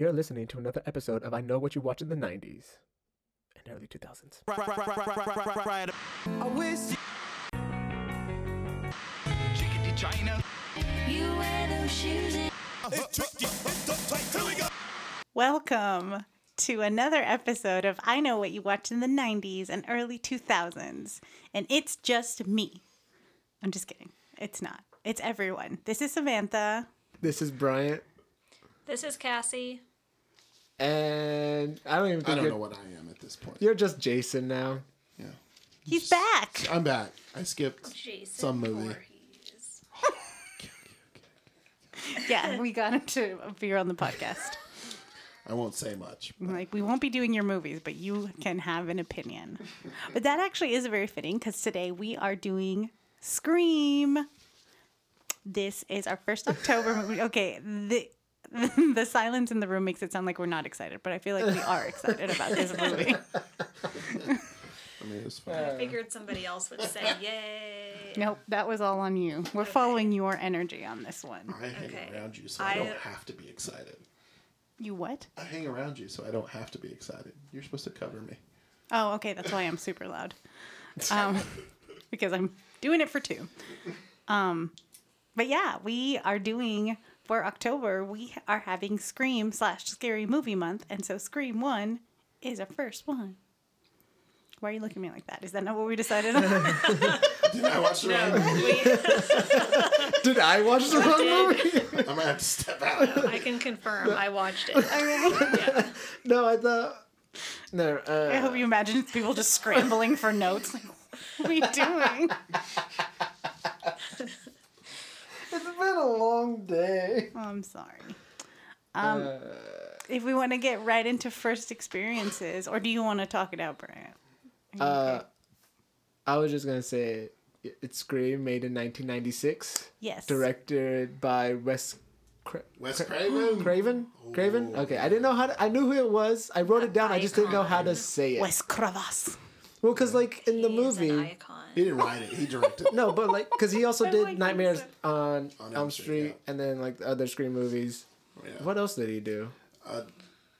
You're listening to another episode of I Know What You Watched in the 90s and early 2000s. I wish Chickadee China. You wear those shoes and Welcome to another episode of I Know What You Watched in the 90s and early 2000s. And it's just me. I'm just kidding. It's not. It's everyone. This is Samantha. This is Bryant, This is Cassie. And I don't even I don't know what I am at this point. you're just Jason now. Yeah. He's back. I'm back. I skipped Jason some movie. Voorhees. Yeah, we got him to appear on the podcast. I won't say much. Like, we won't be doing your movies, but you can have an opinion. But that actually is very fitting because today we are doing Scream. This is our first October movie. Okay, the the silence in the room makes it sound like we're not excited, but I feel like we are excited about this movie. I mean, it was fun. I figured somebody else would say yay. Nope, that was all on you. We're following your energy on this one. I hang Okay. around you, so I, I- don't have to be excited. You what? I hang around you, so I don't have to be excited. You're supposed to cover me. Oh, okay, that's why I'm super loud. Um, because I'm doing it for two. Um, but yeah, we are doing for October. We are having Scream slash Scary Movie Month, and so Scream One is our first one. Why are you looking at me like that? Is that not what we decided on? Did I watch the wrong movie? We, Did I watch the wrong movie? I'm gonna have to step out. I can confirm I watched it. Yeah. no, I thought. No, uh, I hope you imagine people just scrambling for notes. Like, what are we doing? it's been a long day. Oh, I'm sorry. Um, if we want to get right into first experiences, or do you want to talk it out, Brian? Uh, I was just gonna say it's Scream, made in 1996, Yes. directed by Wes Cra- Wes Craven. Craven. Craven. Okay, I didn't know how to. I knew who it was. I wrote it down. I just didn't know how to say it. Wes Cravas. Well, because like in the He's an movie, icon. He didn't write it. He directed. no, but like because he also I did like Nightmares that. on, On Elm Elm Street, Street, yeah. and then like the other Scream movies. Yeah. What else did he do? A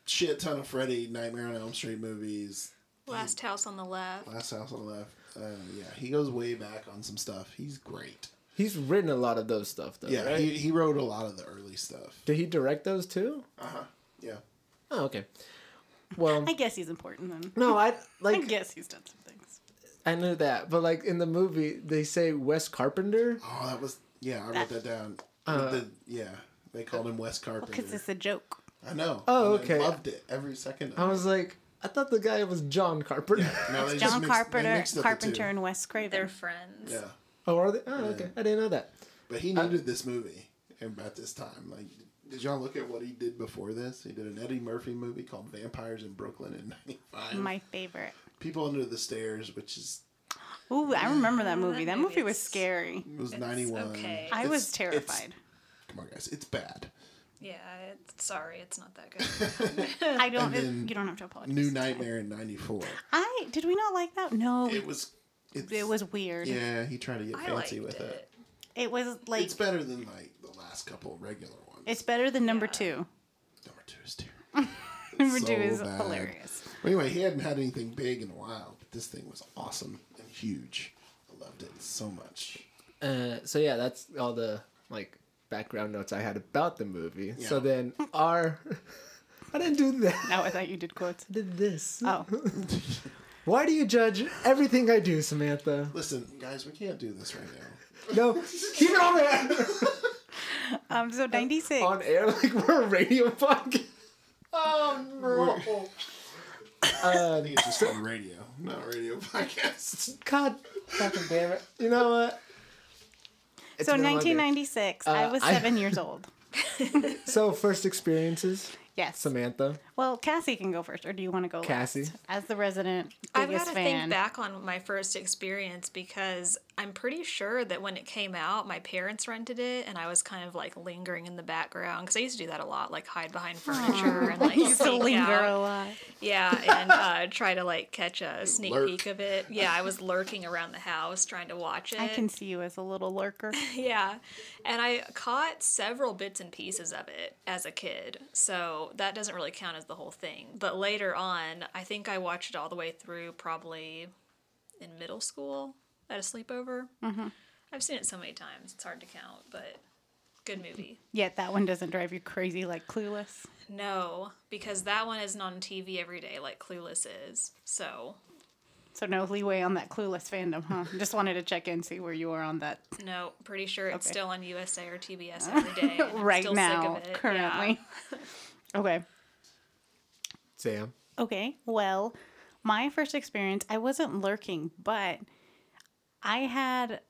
shit ton of Freddy, Nightmare on Elm Street movies. Last house on the left. Last House on the Left. Uh, yeah, he goes way back on some stuff. He's great. He's written a lot of those stuff though. Yeah, right? he, he wrote a lot of the early stuff. did he direct those too? Uh huh. Yeah. Oh, okay. Well, I guess he's important then. no, I like. I guess he's done some things. I knew that, but like in the movie, they say Wes Carpenter. Oh, that was yeah. I wrote that down. Uh, the, yeah, they called him Wes Carpenter. Because it's a joke. I know. Oh, and I okay. loved it every second. I was like, I thought the guy was John Carpenter. no, they just John mixed- Carpenter, mixed up the Carpenter, and Wes Craven. They're friends. Yeah, Oh, are they? Oh, okay. I didn't know that. but he uh, needed this movie about this time. Like, did y'all look at what he did before this? He did an Eddie Murphy movie called Vampires in Brooklyn in '95. My favorite. People Under the Stairs, which is Ooh, I remember that movie. That movie movie was scary. it was '91. okay. I It's- was it's- terrified. Come on, guys, it's bad. Yeah, it's, sorry, it's not that good. I don't. And then you don't have to apologize. New Nightmare in '94. I did we not like that? No, It was. It was weird. Yeah, he tried to get I fancy with it. it. It was like It's better than like the last couple regular ones. it's better than number Yeah. two. Number two is terrible. Number So two is bad. hilarious. Well, anyway, he hadn't had anything big in a while, but this thing was awesome and huge. I loved it so much. Uh, so yeah, that's all the like background notes I had about the movie. Yeah. So then our, I didn't do that. No, I thought you did quotes. I did this. Oh, Why do you judge everything I do, Samantha? Listen, guys, we can't do this right now. No, keep it on air. um, so ninety six. on air like we're a radio podcast. Oh no! I think it's just on radio, not radio podcasts. God fucking damn it! You know what? It's So been a long day. 1996. I Uh, was I- seven years old. So first experiences, Yes. Samantha. Well, Cassie can go first, or do you want to go Cassie. last? As the resident I've biggest got to fan. think back on my first experience because I'm pretty sure that when it came out, my parents rented it, and I was kind of like lingering in the background because I used to do that a lot, like hide behind furniture and like used to linger out. a lot. Yeah, and uh, try to like catch a sneak Lurk. peek of it. Yeah, I was lurking around the house trying to watch it. I can see you as a little lurker. Yeah, and I caught several bits and pieces of it as a kid. So So that doesn't really count as the whole thing. But later on, I think I watched it all the way through probably in middle school at a sleepover. Mm-hmm. I've seen it so many times, it's hard to count, but good movie. Yet that one doesn't drive you crazy like Clueless. No, because that one isn't on TV every day like Clueless is. So, So no leeway on that Clueless fandom, huh? Just wanted to check in, see where you are on that no, pretty sure it's Okay. still on USA or TBS every day. right still sick of now, it. Yeah. currently. okay. Sam. Okay. Well, my first experience, I wasn't lurking, but I had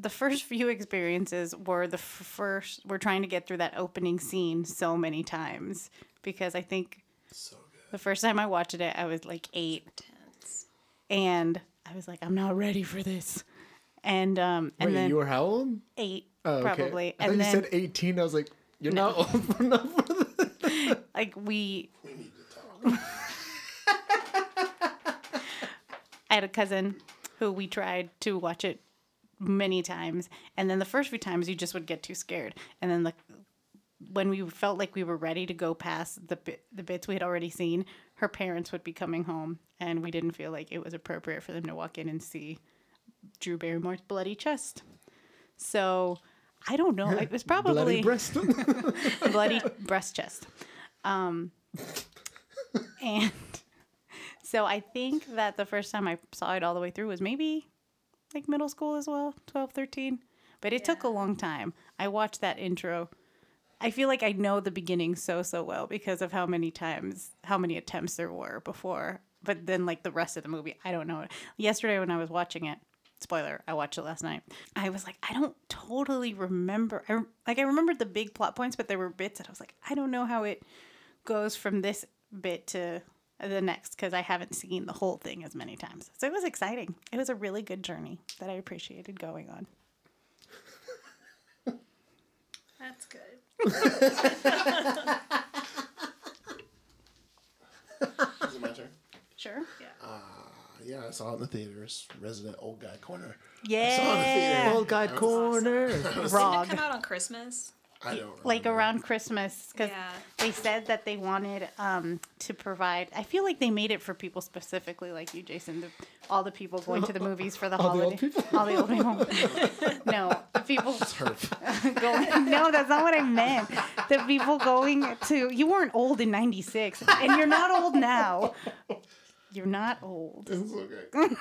the first few experiences were the first we're trying to get through that opening scene so many times because I think So good. the first time I watched it I was like 8 Tense. and I was like I'm not ready for this. And um and Wait, then you were how old? 8 Oh, okay. probably. I thought And you said 18. I was like, you're not old enough for this. like we We need to talk. I had a cousin who we tried to watch it many times, and then the first few times you just would get too scared, and then the when we felt like we were ready to go past the bit, the bits we had already seen, her parents would be coming home, and we didn't feel like it was appropriate for them to walk in and see Drew Barrymore's bloody chest. So I don't know. It was probably Bloody breast. bloody breast chest. Um, and so I think that the first time I saw it all the way through was maybe like middle school as well, 12, 13. But it took a long time. I watched that intro. I feel like I know the beginning so, so well because of how many times, how many attempts there were before. But then, like the rest of the movie, I don't know. Yesterday, when I was watching it, spoiler, I watched it last night. I was like, I don't totally remember. I, like, I remembered the big plot points, but there were bits that I was like, I don't know how it goes from this bit to the next because I haven't seen the whole thing as many times. So it was exciting. It was a really good journey that I appreciated going on. That's good. Is it my turn? Sure. Yeah, ah, I saw it in the theaters. Resident Old Guy Corner. Yeah. saw it in the theater. Old guy corner. Didn't it come out on Christmas? I don't remember. Like around Christmas, because Yeah. they said that they wanted um, to provide. I feel like they made it for people specifically, like you, Jason. The, all the people going to the movies for the All holiday. old people? All the old people. no, the people going. No, that's not what I meant. The people going to. You weren't old in '96, and you're not old now. You're not old. It's okay.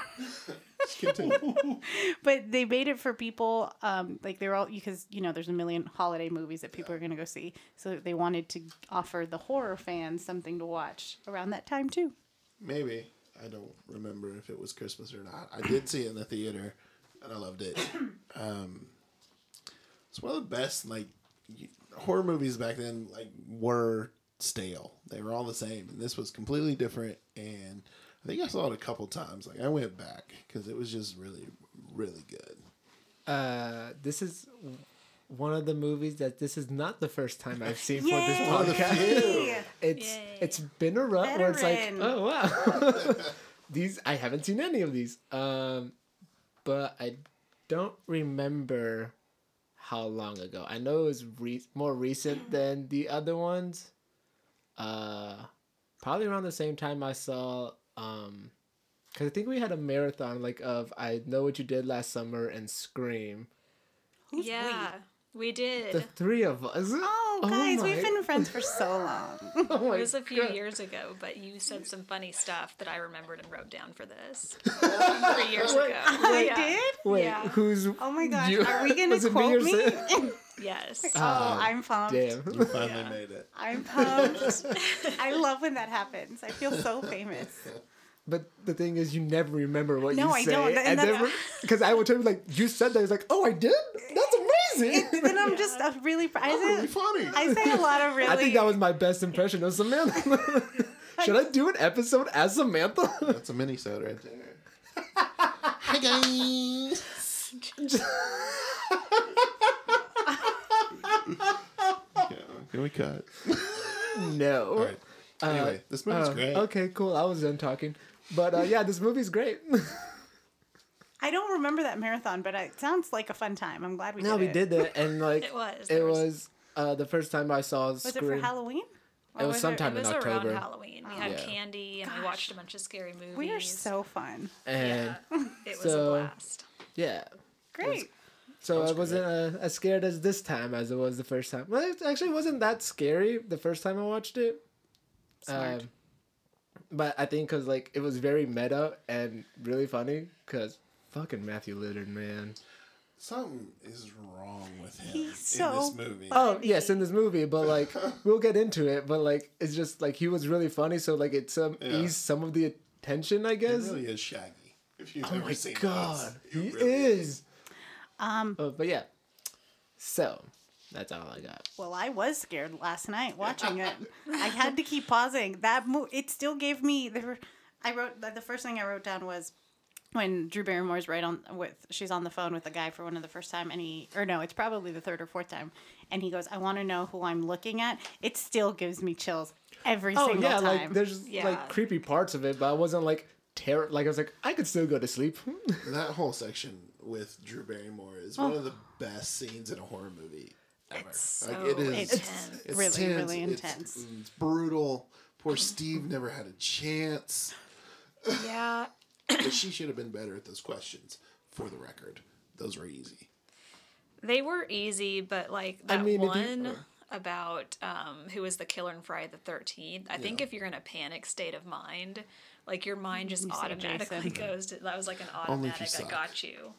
But they made it for people, um, like they're all because you know there's a million holiday movies that people are gonna go see, so they wanted to offer the horror fans something to watch around that time too. Maybe. I don't remember if it was Christmas or not. I did see it in the theater, and I loved it. Um, it's one of the best like horror movies back then. Like were stale. They were all the same, and this was completely different. And I think I saw it a couple times. Like I went back because it was just really, really good. Uh, this is one of the movies that this is not the first time I've seen for this One of the podcast. It's Yay. it's been a rut where it's like, oh wow, these I haven't seen any of these. Um, but I don't remember how long ago. I know it was re- more recent than the other ones. Uh, probably around the same time I saw um, because I think we had a marathon like of I know what you did last summer and Scream. Who's yeah, we did. The three of us. Oh, oh guys, we've been friends for so long. Oh it was a few God. years ago, but you said some funny stuff that I remembered and wrote down for this. Three years ago. I oh, Yeah. did. Wait, Yeah. who's? Oh my gosh, you- are we gonna was it me quote me? Oh, yes. oh, I'm pumped. Ah, damn. You finally made it. I'm pumped. I love when that happens. I feel so famous. But the thing is, you never remember what No, you I say. don't, and And then- then, because I would tell you like, you said that. It's like, oh, I did. That's amazing. And then I'm just uh, really. I, That's really funny. I say a lot of really. I think that was my best impression of Samantha. Should I do an episode as Samantha? That's a mini soda right there. Hi guys. yeah, can we cut? no. All right. Anyway, this movie's Uh, great. Okay, cool. I was done talking. But uh, yeah, this movie's great. I don't remember that marathon, but it sounds like a fun time. I'm glad we no, did we it. did that, and like It was. It was- was uh, the first time I saw Was it for Halloween? It was Or sometime it was in October. around Halloween. We had Yeah. candy and we watched a bunch of scary movies. We are so fun. And Yeah, it was so- a blast. yeah. Great. So I wasn't uh, as scared as this time as it was the first time. Well, it actually wasn't that scary the first time I watched it. Smart. Um, but I think because like it was very meta and really funny because fucking Matthew Lillard, man. Something is wrong with him He's in this movie. Oh yes, in this movie, but like we'll get into it. But like it's just like he was really funny, so like it's some Yeah. eased some of the attention, I he guess. really is Shaggy. If you've oh ever my seen god, those. he really is. Um, Oh, but yeah, so that's all I got. well, I was scared last night watching it. I had to keep pausing. That mo- it still gave me there. I wrote the the first thing I wrote down was when Drew Barrymore's right on with she's on the phone with the guy for one of the first time and he or no it's probably the third or fourth time and he goes I want to know who I'm looking at it still gives me chills every single time. Oh single yeah, time like there's Yeah. like creepy parts of it, but I wasn't like terror. Like I was like I could still go to sleep. That whole section with Drew Barrymore is one of the oh. best scenes in a horror movie ever. It's so like it is intense. it's Really, tense, really it's- intense. It's, brutal. Poor Steve never had a chance. Yeah, But she should have been better at those questions. For the record, those were easy. they were easy, but like I that mean, if you- one about um, who was the killer in Friday the Thirteenth. I think if you're in a panic state of mind, like your mind just You automatically Jason. goes to that was like an Only if you automatic. I got you.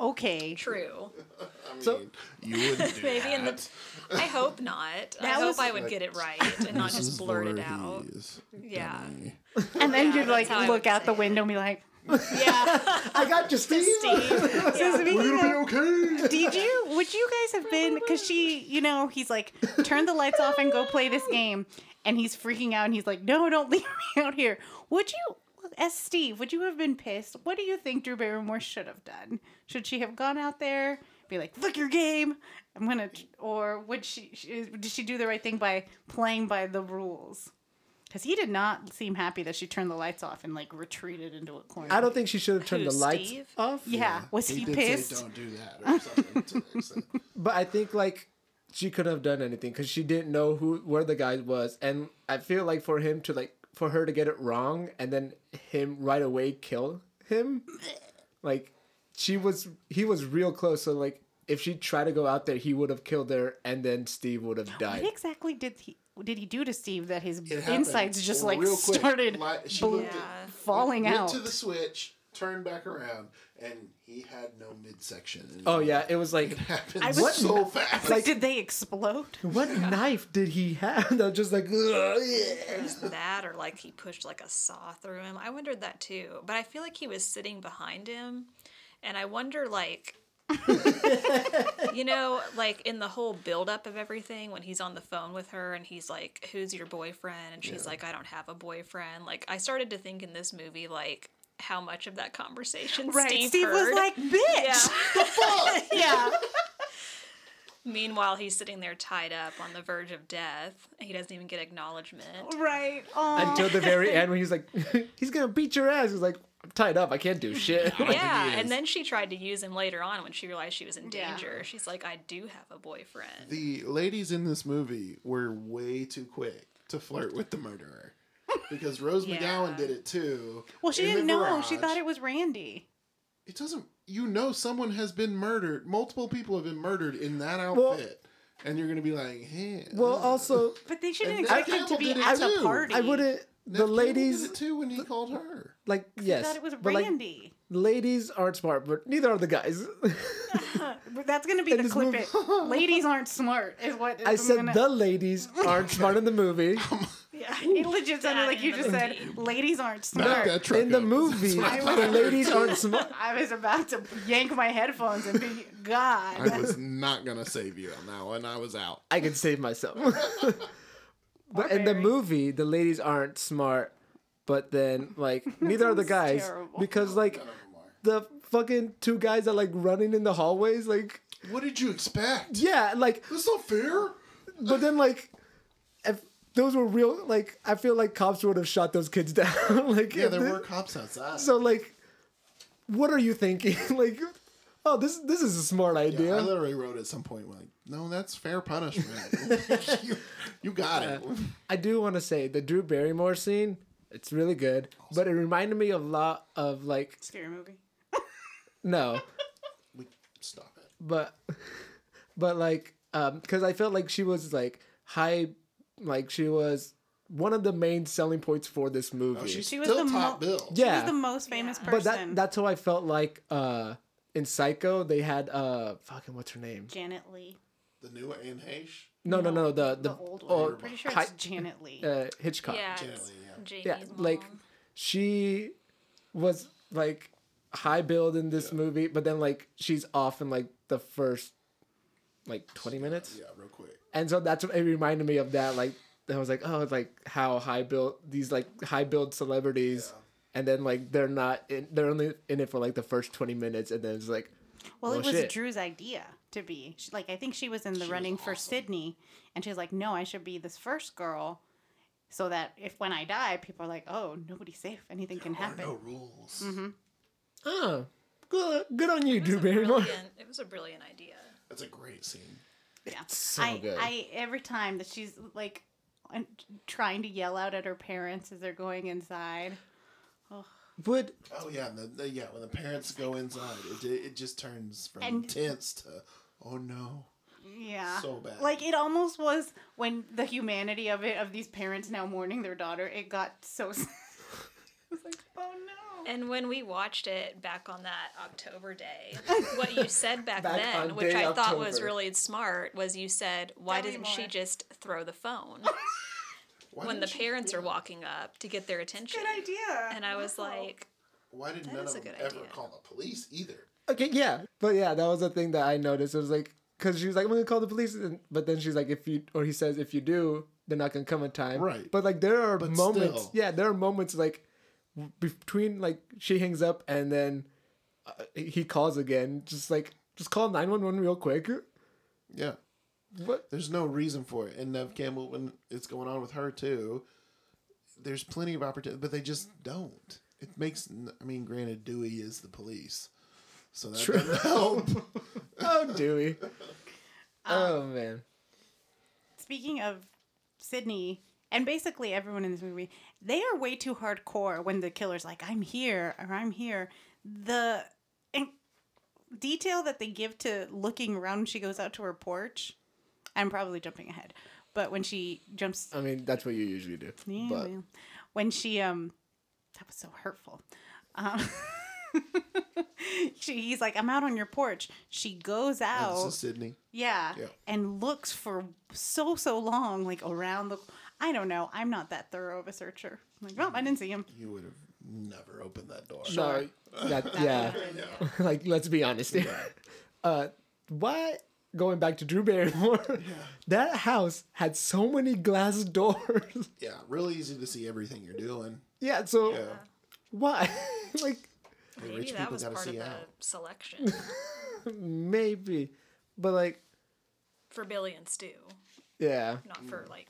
okay True. I mean, So- you wouldn't do Maybe in the. I hope not. I That hope I would get it right and not just blurt it out. Voorhees, Yeah. dummy. and then Yeah, you'd like that's how I look out the say it. window and be like Yeah. I got you, Steve. Steve. so speaking We're gonna be okay. Did you? Would you guys have been? Because she, you know, he's like, turn the lights off and go play this game, and he's freaking out, and he's like, no, don't leave me out here. Would you, as Steve, would you have been pissed? What do you think Drew Barrymore should have done? Should she have gone out there, be like, fuck your game? I'm gonna, or would she? she did she do the right thing by playing by the rules? Because he did not seem happy that she turned the lights off and like retreated into a corner. I don't think she should have turned Who, the lights Steve? off. Yeah, was he, did pissed? say don't do that or something to the extent. But I think like she couldn't have done anything because she didn't know who where the guy was, and I feel like for him to like for her to get it wrong and then him right away kill him, like she was he was real close. So like if she tried to go out there, he would have killed her, and then Steve would have died. What exactly did he did he do to Steve that his It happened insides just like real quick. started Like, she bl- looked at- Yeah. falling went out? to the switch, turned back around, and he had no midsection. And Oh yeah, it was like it happened I was- so fast. like, did they explode? what knife did he have? That was just like ugh, yeah. There's that, or like he pushed like a saw through him. I wondered that too, but I feel like he was sitting behind him, and I wonder like. you know, like in the whole buildup of everything, when he's on the phone with her and he's like, "Who's your boyfriend?" and she's like, "I don't have a boyfriend." Like, I started to think in this movie, like how much of that conversation Right, Steve, Steve, heard. was like, "Bitch." Yeah. Yeah. Meanwhile, he's sitting there tied up on the verge of death. He doesn't even get acknowledgement. right. Oh. until the very end when he's like he's gonna beat your ass. He's like I'm tied up. I can't do shit. Yeah, and then she tried to use him later on when she realized she was in Yeah. danger. She's like, I do have a boyfriend. the ladies in this movie were way too quick to flirt with the murderer. Because Rose Yeah. McGowan did it too. well, she didn't know. She thought it was Randy. It doesn't. You know, someone has been murdered. Multiple people have been murdered in that Well- outfit, and you're gonna be like, "Hey." well, also But they shouldn't expect Neve him to be Campbell at did it the party. I wouldn't. Neve The Campbell ladies did it too when he called her. like I yes, thought it was but like Randy. ladies aren't smart, but neither are the guys. That's gonna be In the clip. movie- It. Ladies aren't smart. Is what I I'm said gonna- the ladies aren't smart in the movie. yeah. It legit sounded like you just said, "Ladies aren't smart." in the movie, I the ladies aren't smart. I was about to yank my headphones and be God. I was not gonna save you on that one. I was out. I can save myself. But in the movie, the ladies aren't smart, but then like neither are the guys terrible. because like the fucking two guys are like running in the hallways, like What did you expect? yeah, like That's not fair. but then like if those were real, like I feel like cops would have shot those kids down. like Yeah, there they- were cops outside. So like, what are you thinking? like, oh, this this is a smart Yeah, idea. I literally wrote at some point like, no, that's fair punishment. you, you got it. I do want to say the Drew Barrymore scene. It's really good, but it reminded me a lot of like Scary movie. no, We, stop it. but but like um because I felt like she was like high, like she was one of the main selling points for this movie. Oh, she's She was still the top mo- bill. yeah, She's the most famous Yeah. person. but that that's how I felt like uh in Psycho they had uh fucking what's her name? Janet Leigh. The new Anne Heche. No, no, no, the the, The old oh, one. Pretty sure hi- it's Janet Leigh. uh, Hitchcock. Yeah, Janet it's Leigh, yeah. Jamie's yeah, mom. like she was like high billed in this movie, but then like she's off in like the first like twenty minutes, Yeah, real quick. and so that's what it reminded me of that. Like I was like, oh, it's like how high billed these like high billed celebrities, and then like they're not in, they're only in it for like the first twenty minutes, and then it's like, Well, well, it was shit. Drew's idea to be. She, like, I think she was in the running for Sydney, and she's like, "No, I should be this first girl, so that if when I die, people are like, oh, nobody's safe. Anything can There are happen." no rules. mm-hmm oh, good, good on you, Drew a Barrymore. it was a brilliant idea. That's a great scene. Yeah, so I, good. I every time that she's like trying to yell out at her parents as they're going inside. Would Oh yeah, the, the, yeah. When the parents go inside, it it just turns from And- tense to oh no. Yeah. So bad. Like it almost was when the humanity of it of these parents now mourning their daughter. It got so. it was like, oh no. And when we watched it back on that October day, what you said back, Back then, which day I thought was really smart, was you said, "Why Tell doesn't she just throw the phone Why when the didn't parents are walking up to get their attention?" Good idea. And I was Wow. like, Why did That none of them ever idea. call the police either? Okay, yeah, but yeah, that was the thing that I noticed. It was like because she was like, "I'm gonna call the police," and, but then she's like, "If you," or he says, "If you do, they're not gonna come in time." Right. But like, there are But moments. still. Yeah, there are moments like between like she hangs up and then uh, he calls again. Just like, just call nine one one real quick. Yeah. What? There's no reason for it. And Neve Campbell, when it's going on with her too, there's plenty of opportunity, but they just don't. It makes. I mean, granted, Dewey is the police, so that True. doesn't help. Oh, Dewey. Um, oh man. Speaking of Sydney and basically everyone in this movie, they are way too hardcore when the killer's like, I'm here or I'm here. The in- detail that they give to looking around when she goes out to her porch, I'm probably jumping ahead. But when she jumps I mean, that's what you usually do. Yeah, but well, when she um, that was so hurtful. Um, she, he's like, "I'm out on your porch." She goes this out, is Sydney. yeah, Yeah. and looks for so so long, like around the. I don't know. I'm not that thorough of a searcher. I'm like, oh, I didn't see him. You would have never opened that door. no, that yeah. like, let's be honest. uh, why? Going back to Drew Barrymore, that house had so many glass doors. Yeah, really easy to see everything you're doing. yeah, so Yeah. why? like, maybe rich that people was gotta part of see the out. selection maybe, but like, for Billy and Stu, yeah. not for mm. like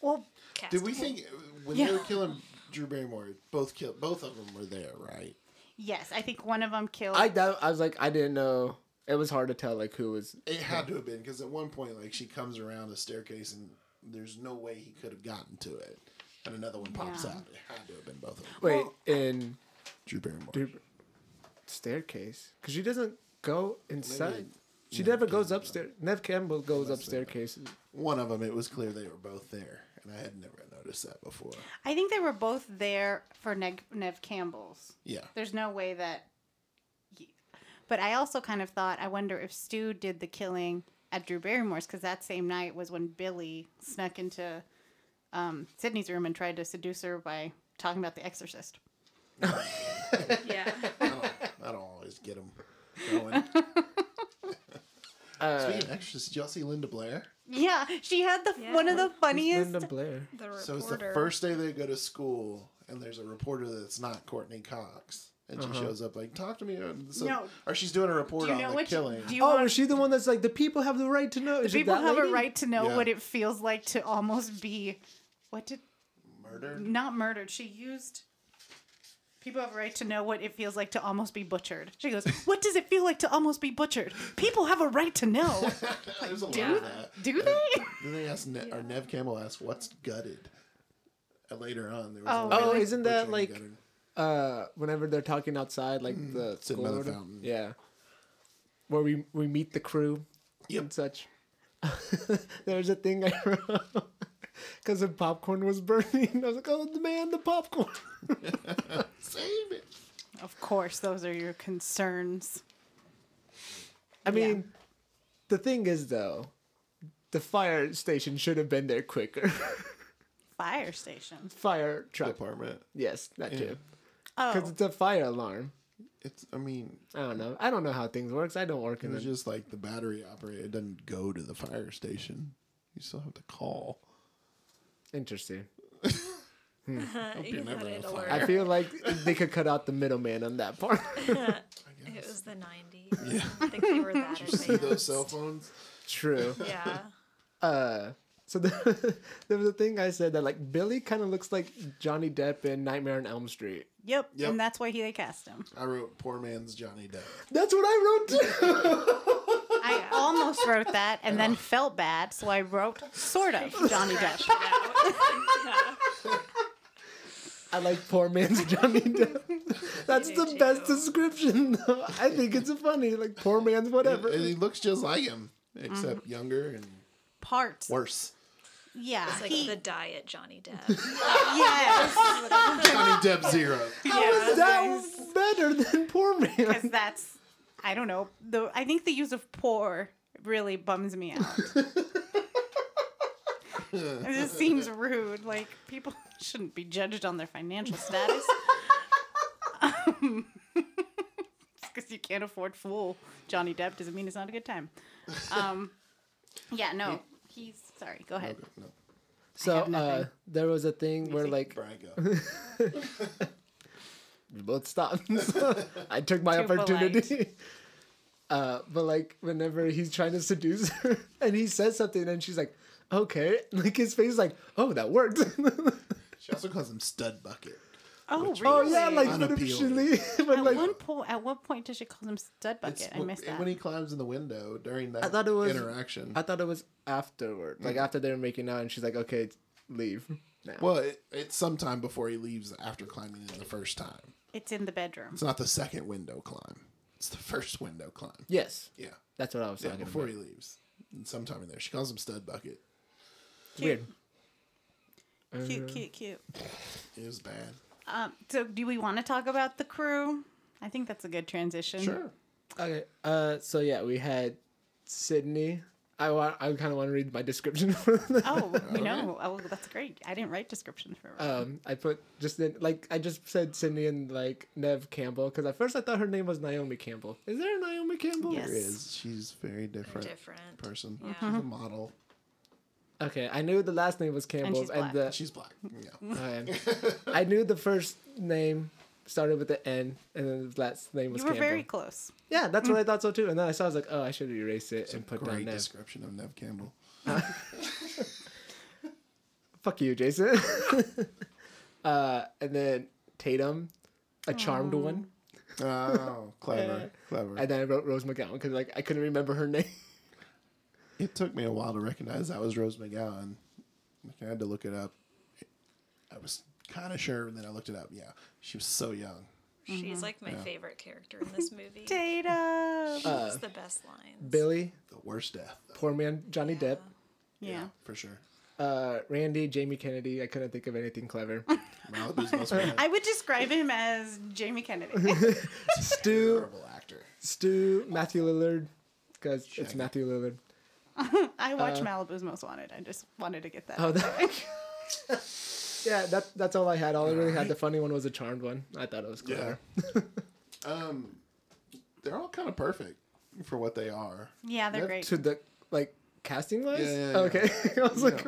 Well, cast. Did we think uh, when Yeah. they were killing Drew Barrymore, both kill both of them were there, right? yes, I think one of them killed. I that, I was like, I didn't know. It was hard to tell like who was. It had to have been because at one point, like she comes around a staircase and there's no way he could have gotten to it, and another one pops Yeah. out. It had to have been both of them. Wait, in Drew Barrymore. Drew, staircase because she doesn't go inside. Maybe She Neve never goes Campbell. upstairs. Neve Campbell goes up must have been. staircases. One of them, it was clear they were both there, and I had never noticed that before. I think they were both there for Neve, Neve Campbell's. Yeah, There's no way that. He, but I also kind of thought, I wonder if Stu did the killing at Drew Barrymore's because that same night was when Billy snuck into um, Sydney's room and tried to seduce her by talking about The Exorcist. yeah. I don't, I don't always get them going. Uh, Speaking of extras, did y'all see Linda Blair? Yeah, she had the one of the who's funniest. Linda Blair. The reporter. So it's the first day they go to school, and there's a reporter that's not Courteney Cox. And she uh-huh. shows up like, talk to me. And So, No. Or she's doing a report Do you on know the what? killing. Do you Oh, want? was she the one that's like the people have the right to know? Is it people have lady? a right to know Yeah. what it feels like to almost be. What did Murder? not murdered? She used. People have a right to know what it feels like to almost be butchered. She goes, What does it feel like to almost be butchered? People have a right to know. There's a lot do- of that. Do they? Then they asked, ne- or Neve Campbell asked, "What's gutted?" And later on, there was Oh, a lot of Oh, isn't that like gutted. Uh whenever they're talking outside, like the Mm, Sitting by the fountain. Yeah. Where we we meet the crew Yep. and such. There's a thing I wrote because the popcorn was burning. I was like, "Oh, the man, the popcorn." save it? Of course, those are your concerns. I mean, the thing is though, the fire station should have been there quicker. Fire station. fire truck. Department. Yes, that too. Oh, Because it's a fire alarm. It's. I mean, I don't know. I don't know how things works. I don't work in was it. just like the battery operated. It doesn't go to the fire station. You still have to call. Interesting. you never had fire. I feel like they could cut out the middleman on that part. It was the 90s. I think they were that See those cell phones? True. Yeah. Uh, so the, there was a thing I said that like Billy kind of looks like Johnny Depp in Nightmare on Elm Street. Yep. Yep. And that's why he they cast him. I wrote poor man's Johnny Depp. That's what I wrote too. I almost wrote that and then felt bad, so I wrote sort of Johnny Depp. I like poor man's Johnny Depp. That's do the best description. though. I think it's funny. Like poor man's whatever. And he looks just like him, Mm-hmm. except younger and Parts. worse. Yeah. It's like he, the diet Johnny Depp. yes. Johnny Depp zero. How is that better than poor man? Because that's, I don't know. The I think the use of poor really bums me out. it just seems rude. Like people shouldn't be judged on their financial status. Because you can't afford full Johnny Depp doesn't mean it's not a good time. Um, yeah, no, he's sorry. Go ahead. No. So uh, there was a thing where like Brian, go. we both stopped. So I took my Too opportunity. Uh, but like whenever he's trying to seduce her and he says something and she's like, okay, like his face is like, oh, that worked. She also calls him Stud Bucket. Oh, Which- oh yeah, like but Unappealing. but At like one point, at what point does she call him stud bucket? I missed that. When he climbs in the window during that I thought it was- interaction. I thought it was afterward, like mm-hmm. after they're making out, and she's like, okay, leave now. well, it, it's sometime before he leaves after climbing in the first time. it's in the bedroom. It's not the second window climb. It's the first window climb. yes, Yeah. that's what I was Yeah, talking before about. he leaves. And sometime in there. She calls him Stud Bucket. Weird. Cute, cute, cute. It was bad. Um, so, do we want to talk about the crew? I think that's a good transition. Sure. Okay. Uh. So yeah, we had Sydney. I want. I kind of want to read my description for them. Oh, you know, oh, that's great. I didn't write descriptions for her. Um, I put just in, like I just said Sydney and like Neve Campbell because at first I thought her name was Naomi Campbell. Is there a Naomi Campbell? Yes. There is. She's very different. Different. person. Yeah. She's a model. Okay, I knew the last name was Campbell she's and, black. the She's black. Yeah. okay. I knew the first name started with the N and then the last name was you were Campbell. very close. Yeah, that's what I thought so too. And then I saw I was like, oh, I should erase it and put down Great Neve. description of Neve Campbell. Fuck you, Jason. uh, and then Tatum, a charmed one. Oh, clever, clever. And then I wrote Rose McGowan because like I couldn't remember her name. It took me a while to recognize that was Rose McGowan. I had to look it up. I was kind of sure, and then I looked it up. Yeah, she was so young. She's like my favorite character in this movie. Tatum. She's the best lines. Billy, The worst death, though. poor man Johnny Depp. yeah. for sure. Uh, Randy, Jamie Kennedy. I couldn't think of anything clever. Malibu's most wanted. I would describe him as Jamie Kennedy. Stu, terrible actor. Stu, Matthew Lillard, because it's Matthew Lillard. I watch Malibu's Most Wanted. I just wanted to get that. Oh, out that. yeah, that that's all I had. All I really had. The funny one was a charmed one. I thought it was Yeah. Um, they're all kind of perfect for what they are. yeah, they're That- great. To the like casting wise. Yeah, yeah, yeah. Okay, I was like,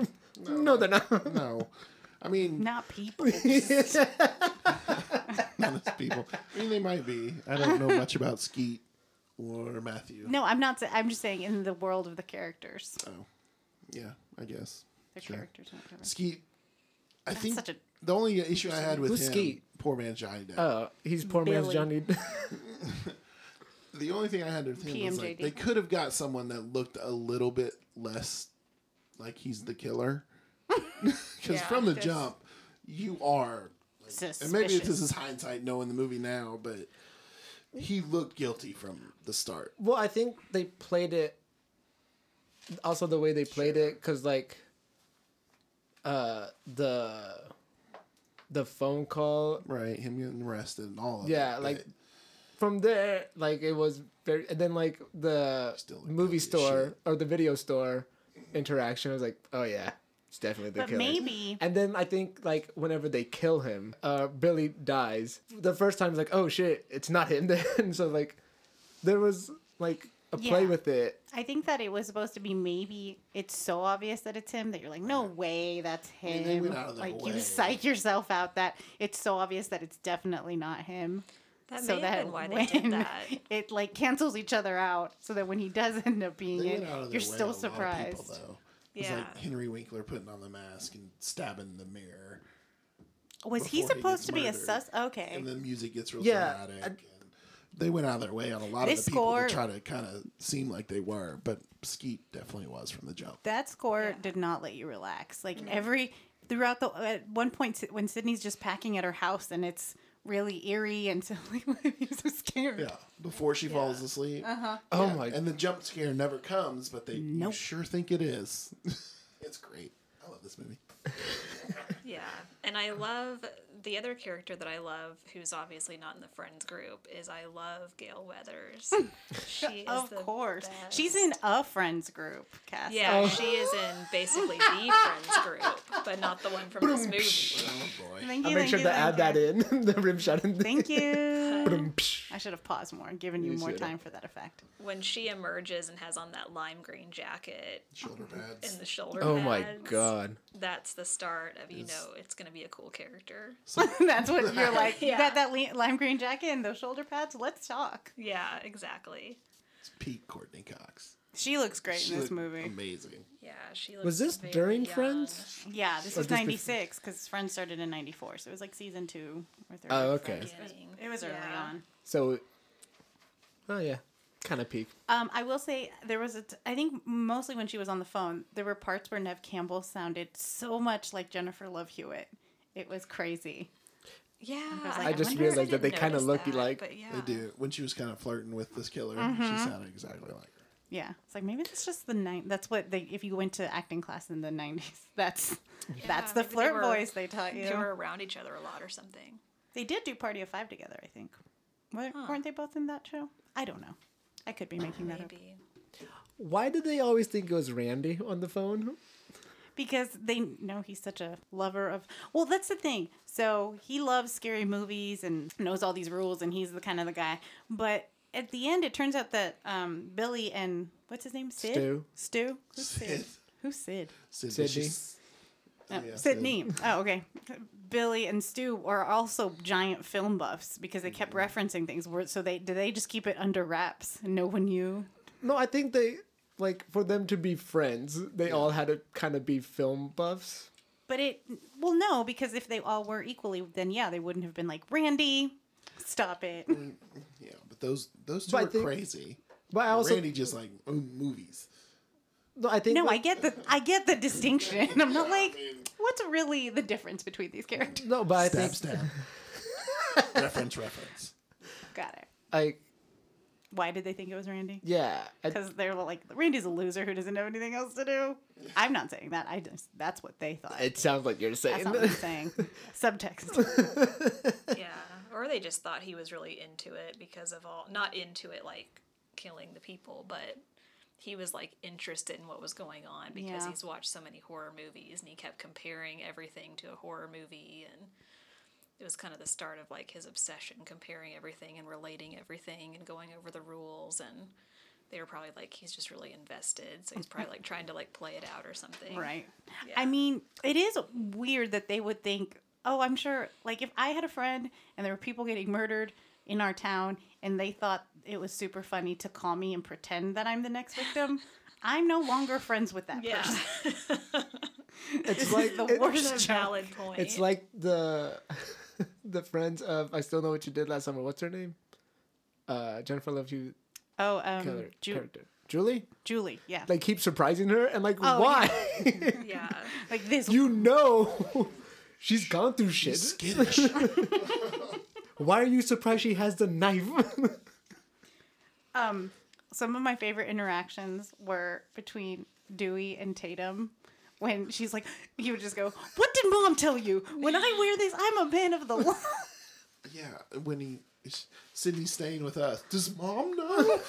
no, they're not. No, I mean, Not people. honest people. I mean, they might be. I don't know much about Skeet or Matthew. No, I'm not. sa- I'm just saying in the world of the characters. Oh, yeah, I guess. The Sure. characters. and whatever. Skeet. I think such a- the only issue I had with Who's him, Skeet? poor man's Johnny Depp. Oh, he's poor man's Johnny. the only thing I had to think was like they could have got someone that looked a little bit less like he's the killer. Because Yeah, from the jump, you are. Suspicious. And maybe this is hindsight knowing the movie now, but he looked guilty from the start. well, I think they played it. Also, the way they played it, because like, uh, the the phone call Right, him getting arrested and all of Yeah, it. like from there, like it was very, and then like the Still movie store or the video store interaction I was like, oh yeah, it's definitely the But killer. maybe And then I think like whenever they kill him, uh, Billy dies. The first time, it's like, oh shit, it's not him. Then so like, there was like a play Yeah. with it. I think that it was supposed to be maybe it's so obvious that it's him that you're like, no way, that's him. they went out of like you way. psych yourself out that it's so obvious that it's definitely not him. That so may that have been why they did that. it like cancels each other out, so that when he does end up being they it, went out of their you're still surprised. lot of people, surprised. though. It was Yeah. like Henry Winkler putting on the mask and stabbing the mirror. was he before he supposed to be a sus? Okay, and the music gets real Yeah, dramatic. I- and they went out of their way on a lot This of the people score- to try to kind of seem like they were, but Skeet definitely was from the jump. that score did not let you relax. Like every throughout the at one point when Sydney's just packing at her house and it's really eerie and so like you're so scared. Yeah, before she falls asleep. Uh-huh. Oh my And the jump scare never comes, but they you Nope. sure think it is. it's great. I love this movie. Yeah, and I love the other character that I love, who's obviously not in the Friends group, is I love Gale Weathers. She is Of the course. best. She's in a friends group, Cass. Yeah, Oh. she is in basically the Friends group, but not the one from this movie. Oh boy. Thank I'll make thank sure you, to thank add that in the rim shot. In Thank you. I should have paused more and given you, You more time for that effect. When she emerges and has on that lime green jacket Shoulder pads. and the shoulder oh pads. Oh my god. That's the start of you know it's gonna be a cool character. That's what you're like. You Yeah. got that li- lime green jacket and those shoulder pads? Let's talk. Yeah, exactly. It's Pete Courteney Cox. She looks great She in this looked movie. Amazing. Yeah, she looks Was this very during young. Friends? Yeah, this was just bef- 96 because Friends started in 94. So it was like season two or three. Oh, okay. Beginning. It was early Yeah. on. So, oh yeah, kind of peak. Um, I will say there was a. T- I think mostly when she was on the phone, there were parts where Neve Campbell sounded so much like Jennifer Love Hewitt. It was crazy. Yeah, was like, I I just realized that they kind of notice look that, like. Yeah. They do. When she was kind of flirting with this killer, Mm-hmm. she sounded exactly like her. Yeah, it's like maybe that's just the nine. That's what they. If you went to acting class in the 90s, that's that's the maybe they flirt were- voice they taught you. They were around each other a lot or something. They did do Party of Five together, I think. Weren't, weren't they both in that show? I don't know. I could be making that up. Why did they always think it was Randy on the phone? Because they know he's such a lover of. Well, that's the thing. So he loves scary movies and knows all these rules, and he's the kind of the guy. But at the end, it turns out that um, Billy and what's his name? Sid. Stu. Stu. Who's Sid? Sid. Who's Sid? Sid Sydney. Vicious. Oh, Yeah, Sydney. Oh, okay. Billy and Stu are also giant film buffs because they kept referencing things. So they do they just keep it under wraps? and No one knew. No, I think they like for them to be friends. They all had to kind of be film buffs. But it well no because if they all were equally, then yeah, they wouldn't have been like Randy. Stop it. Yeah, but those those two But I are think- crazy. But I also Randy just like mm, movies. no, I think No, I like- get the I get the distinction. I'm not like what's really the difference between these characters. no, but I Stab, think stab. reference, reference. Got it. like Why did they think it was Randy? yeah, Because they're like Randy's a loser who doesn't have anything else to do. I'm not saying that. I just that's what they thought. it sounds like you're saying. That's saying. not what I'm saying. Subtext. Yeah, or they just thought he was really into it because of all not into it like killing the people, but he was like interested in what was going on because Yeah. he's watched so many horror movies and he kept comparing everything to a horror movie and it was kind of the start of like his obsession comparing everything and relating everything and going over the rules and they were probably like he's just really invested so he's probably like trying to like play it out or something Right. Yeah. I mean, it is weird that they would think, oh, I'm sure, like if I had a friend and there were people getting murdered in our town and they thought it was super funny to call me and pretend that I'm the next victim, I'm no longer friends with that yeah person. it's like the it- worst It's valid point It's like the the friends of I still know what you did last summer. What's her name? Uh, Jennifer Love Hewitt Oh, um, Keller Ju- character. Julie. Julie. Yeah. Like keep surprising her and like Oh, why? Yeah. like this. you know, she's gone through shit. Skittish. Why are you surprised she has the knife? Um, some of my favorite interactions were between Dewey and Tatum. When she's like, he would just go, "What did mom tell you? When I wear this, I'm a man of the law." yeah, when he Sidney's staying with us. Does mom know?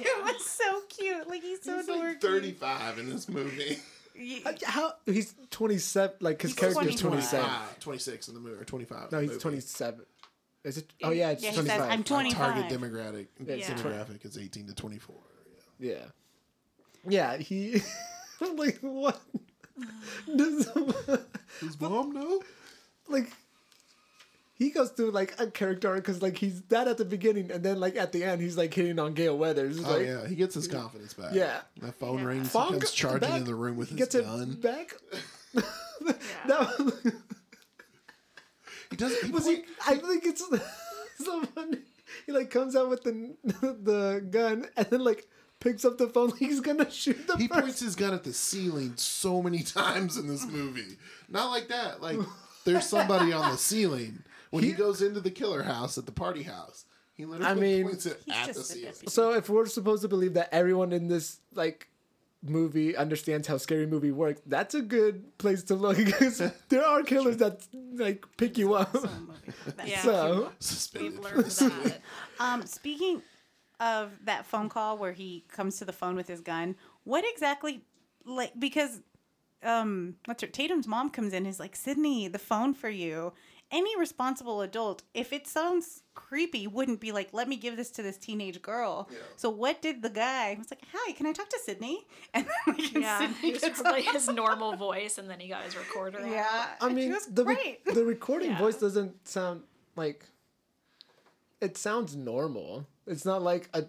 it was so cute. Like he's so He's dorky. like 35 in this movie. Ye- How he's twenty seven? Like his He's character is 25. twenty seven. 25, 26 in the movie, or 25. No, he's movie. twenty seven. Is it? Oh yeah, it's Yeah, he twenty says, "I'm 25." Target demographic Yeah. demographic is 18 to 24. Yeah. Yeah, he like what? Does Does mom know? like he goes through like a character because like he's that at the beginning and then like at the end he's like hitting on Gale Weathers. It's Oh like, yeah, he gets his confidence back. Yeah. that phone rings. He comes charging back, in the room with he his gun. it back. Yeah. That He does. He, was he. I think it's so funny. He like comes out with the the gun and then like picks up the phone he's gonna shoot the he person. points his gun at the ceiling so many times in this movie. Not like that. Like there's somebody on the ceiling when he, He- goes into the killer house at the party house. He literally I mean, points it at the ceiling. deputy. So if we're supposed to believe that everyone in this like movie understands how scary movie works, that's a good place to look because there are killers that like pick you up. Yeah. So Suspended. We've learned that. Um, speaking of that phone call where he comes to the phone with his gun, what exactly, like, because, um, what's her, Tatum's mom comes in, is like, Sidney, the phone for you. Any responsible adult, if it sounds creepy, wouldn't be like, let me give this to this teenage girl. So what did the guy? He was like, hi, can I talk to Sidney? And then like, Yeah, Sidney he was gets probably his normal voice, and then he got his recorder. out. Yeah, I and mean the re- the recording Yeah. voice doesn't sound like it sounds normal. It's not like a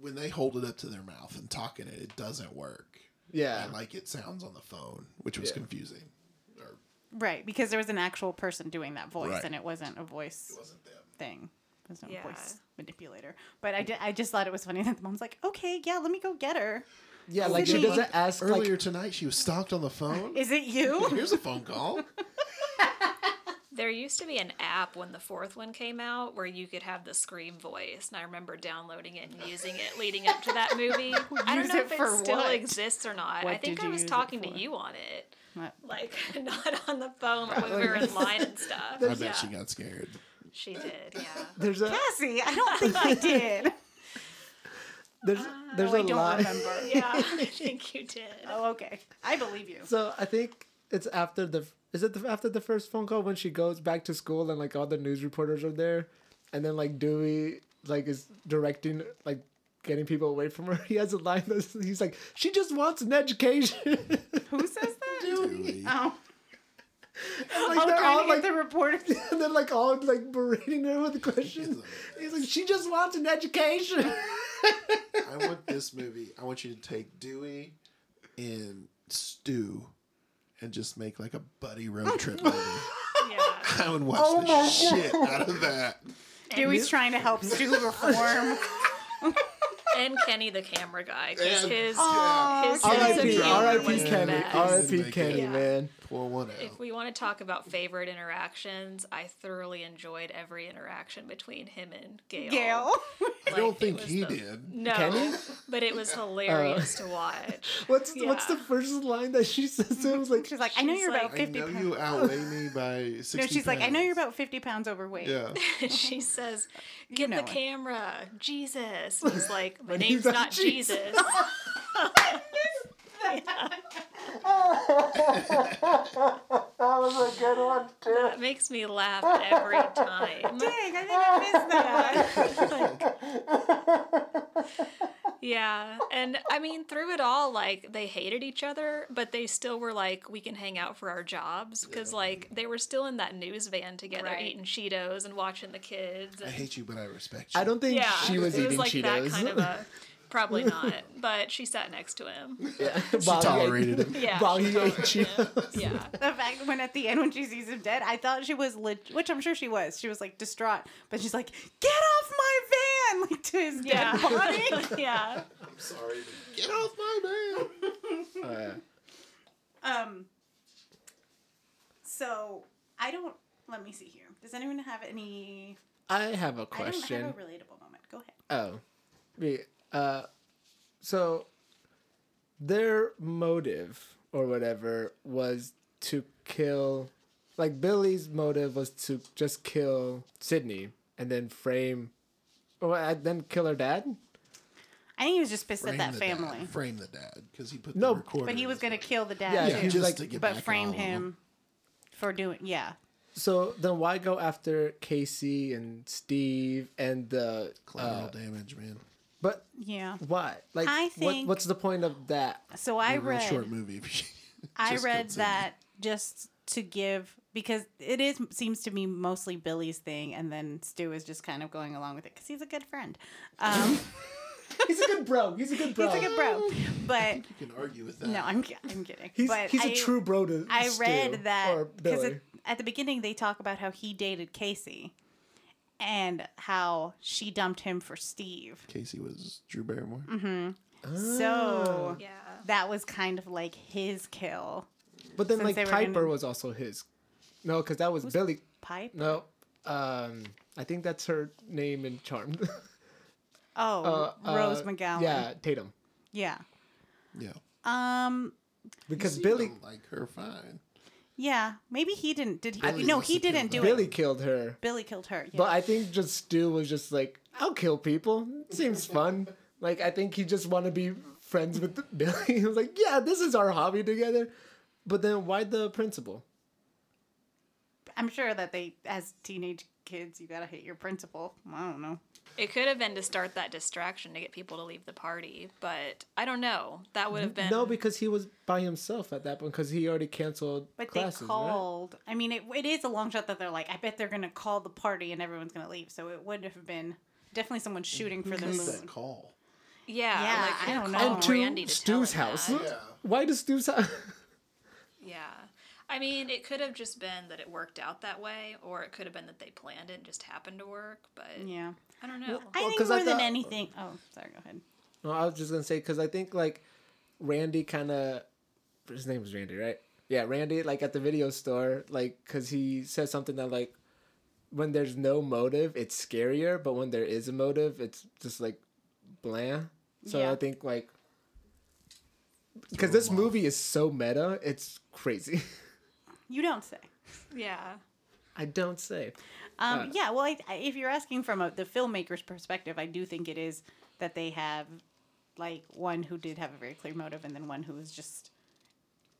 When they hold it up to their mouth and talk in it, it doesn't work. yeah. like it sounds on the phone, which was Yeah. confusing. Or right, because there was an actual person doing that voice, Right. and it wasn't a voice it wasn't them. thing. There's no Yeah. voice manipulator. But I, did, I just thought it was funny that the mom's like, okay, yeah, let me go get her. yeah, like she doesn't ask Earlier like tonight, she was stalked on the phone. Is it you? Here's a phone call. There used to be an app when the fourth one came out where you could have the scream voice, and I remember downloading it and using it leading up to that movie. I don't know it if it for still what? exists or not. What I think I was talking to you on it, What? like not on the phone when we oh, were in line and stuff. I bet yeah, she got scared. she did. Yeah. there's a Cassie, I don't think I did. there's uh, there's oh, I a don't lie. remember. Yeah, I think you did. Oh, okay. I believe you. So I think it's after the is it the, after the first phone call when she goes back to school and like all the news reporters are there, and then like Dewey like is directing like getting people away from her. He has a line that he's like, "She just wants an education." Who says that? Dewey. Oh, And, like oh they're all like the reporter. and then like all like berating her with questions. He's like, "She just wants an education." I want this movie. I want you to take Dewey and Stu and just make like a buddy road trip movie. Yeah. I would watch Oh the my shit out of that. Dewey's trying to help Stu reform. and Kenny the camera guy because And- his Aw, his Kenny. sense R.I.P. R.I.P. Kenny. R.I.P. Kenny, Yeah. man. Pour one out. If we want to talk about favorite interactions, I thoroughly enjoyed every interaction between him and Gale. Gale. I don't think he the- did. No, Kenny? but it was oh. hilarious to watch. What's what's the first line that she says to him? It's like, She's like, I know you're like- about I 50 know pounds. you outweigh me by 60 No, she's like, I know you're about 50 pounds overweight. Yeah. she says, "Get know the it. camera, Jesus." He's like, "My name's not not Jesus." Jesus." That was a good one too. That makes me laugh every time. Dang, I think I missed that. Yeah, and I mean, through it all, like they hated each other, but they still were like, we can hang out for our jobs because, like, they were still in that news van together, Right. eating Cheetos and watching the kids. I hate you, but I respect you. I don't think yeah, she was it eating like Cheetos. That kind of a. Probably not, but she sat next to him. Yeah, She tolerated him. Yeah. While she he ate tolerated him. Yeah. The fact when at the end when she sees him dead, I thought she was leg- which I'm sure she was. She was like distraught, but she's like, "Get off my van!" like to his Yeah. dead body. yeah. I'm sorry. but Get off my man. Uh, um. So I don't. Let me see here. Does anyone have any? I have a I question. don't have a relatable moment. Go ahead. Oh, me. Uh, so their motive or whatever was to kill. Like Billy's motive was to just kill Sidney and then frame, or then kill her dad. I think he was just pissed Frame at that family, Dad. Frame the dad because he put No, the recorder. but he was gonna kill the dad Yeah, too. just like- to get but back frame all of him for doing yeah. So then why go after Casey and Steve and the? Collateral Uh, damage, man. But Yeah. why? Like, I what, what's the point of that? So I A read short movie. I read killed that just to give because it is seems to me mostly Billy's thing, and then Stu is just kind of going along with it because he's a good friend. Um, He's a good bro. He's a good bro. he's a good bro, but You can argue with that. no, I'm I'm kidding. He's, but he's a I- true bro to I Stu read that because at, at the beginning they talk about how he dated Casey, and how she dumped him for Steve. Casey was Drew Barrymore. Mm-hmm. Ah. So Yeah. that was kind of like his kill. But then, like Piper gonna- was also his. No, because that was Billy. Pipe. No, um, I think that's her name in Charmed. Oh, Uh, uh, Rose McGowan. Yeah, Tatum. Yeah. Yeah. Um. Because You Billy, don't like her fine. Yeah. Maybe he didn't. Did he? Billy no, he didn't do her. Billy it. killed her. Billy killed her. Yeah. But I think just Stu was just like, I'll kill people. Seems fun. like I think he just want to be friends with Billy. he was like, yeah, this is our hobby together. But then why the principal? I'm sure that they, as teenage kids, you gotta hit your principal. I don't know. It could have been to start that distraction to get people to leave the party, but I don't know. That would have been No, because he was by himself at that point because he already canceled But classes. they right? called. I mean, it, it is a long shot that they're like, I bet they're gonna call the party and everyone's gonna leave. So it would have been definitely someone shooting for the moon. that call? yeah, Yeah, like I don't know. And to Randy to Stu's house. Yeah. Why does Stu's house? Yeah. I mean, it could have just been that it worked out that way, or it could have been that they planned it and just happened to work, but Yeah. I don't know. I Well, think 'cause I more than anything. Oh, sorry. Go ahead. No, I was just gonna say because I think like Randy kind of his name was Randy, right? Yeah, Randy. Like at the video store, like because he says something that like when there's no motive, it's scarier, but when there is a motive, it's just like bland. So Yeah. I think like because this movie is so meta, it's crazy. You don't say. yeah. I don't say. Um, Uh, yeah, well, I, I- if you're asking from a, the filmmaker's perspective, I do think it is that they have like one who did have a very clear motive, and then one who was just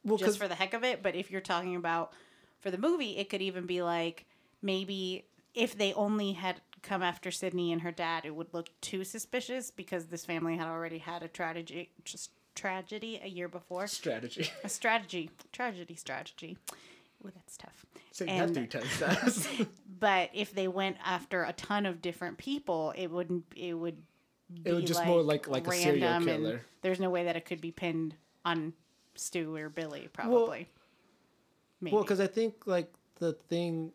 Well, just for the heck of it. But if you're talking about for the movie, it could even be like maybe if they only had come after Sidney and her dad, it would look too suspicious because this family had already had a tragedy, just tragedy a year before. strategy. A strategy, tragedy, strategy. Ooh, that's tough. That And- three times fast. But if they went after a ton of different people, it wouldn't. It would. It would be, just more like- like a serial killer. There's no way that it could be pinned on Stu or Billy. Probably. Well, because I think like the thing,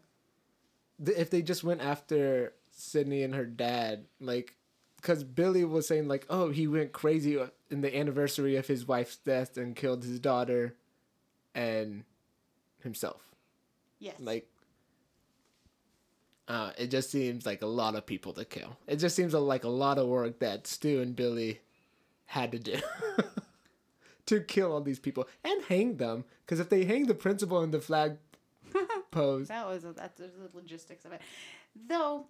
th- if they just went after Sidney and her dad, like, because Billy was saying like, oh, he went crazy in the anniversary of his wife's death and killed his daughter, and himself. Yes. Like, uh, it just seems like a lot of people to kill. It just seems like a lot of work that Stu and Billy had to do. to kill all these people and hang them because if they hang the principal in the flag pose that was a, that's the logistics of it. Though,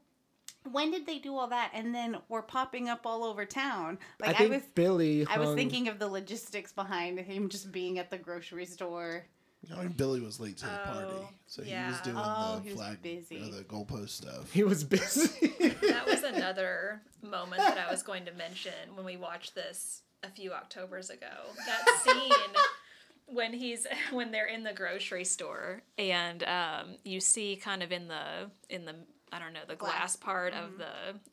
when did they do all that? And then we're popping up all over town. Like i I, was. billy I was thinking of the logistics behind him just being at the grocery store. You know, I mean, Billy was late to the party, Oh, so he was doing Oh, the he was flag, busy. uh, the goalpost stuff. he was busy That was another moment that I was going to mention when we watched this a few Octobers ago. That scene when he's when they're in the grocery store and um, you see kind of in the in the I don't know the glass, part of mm-hmm.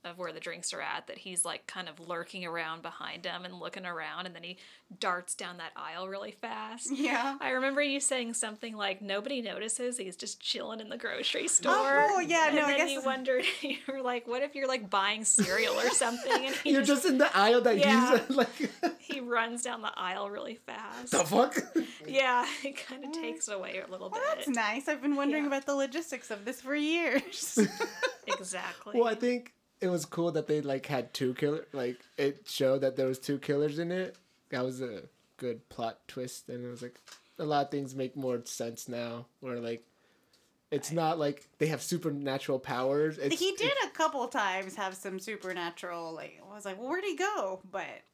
the of where the drinks are at that he's like kind of lurking around behind him and looking around and then he darts down that aisle really fast. Yeah. I remember you saying something like nobody notices he's just chilling in the grocery oh, store. Oh, yeah, and no, I then guess- you wondered you were like, what if you're like buying cereal or something and he You're just in the aisle that Yeah. he's like, he runs down the aisle really fast. the fuck? Yeah, it kind of takes it away a little Well, bit. that's nice. I've been wondering Yeah. about the logistics of this for years. Exactly. Well, I think it was cool that they like had two killer. Like it showed that there was two killers in it. That was a good plot twist, and it was like a lot of things make more sense now. Where like it's not like they have supernatural powers. It's, he did a couple times have some supernatural. Like I was like, well, where'd he go? But for,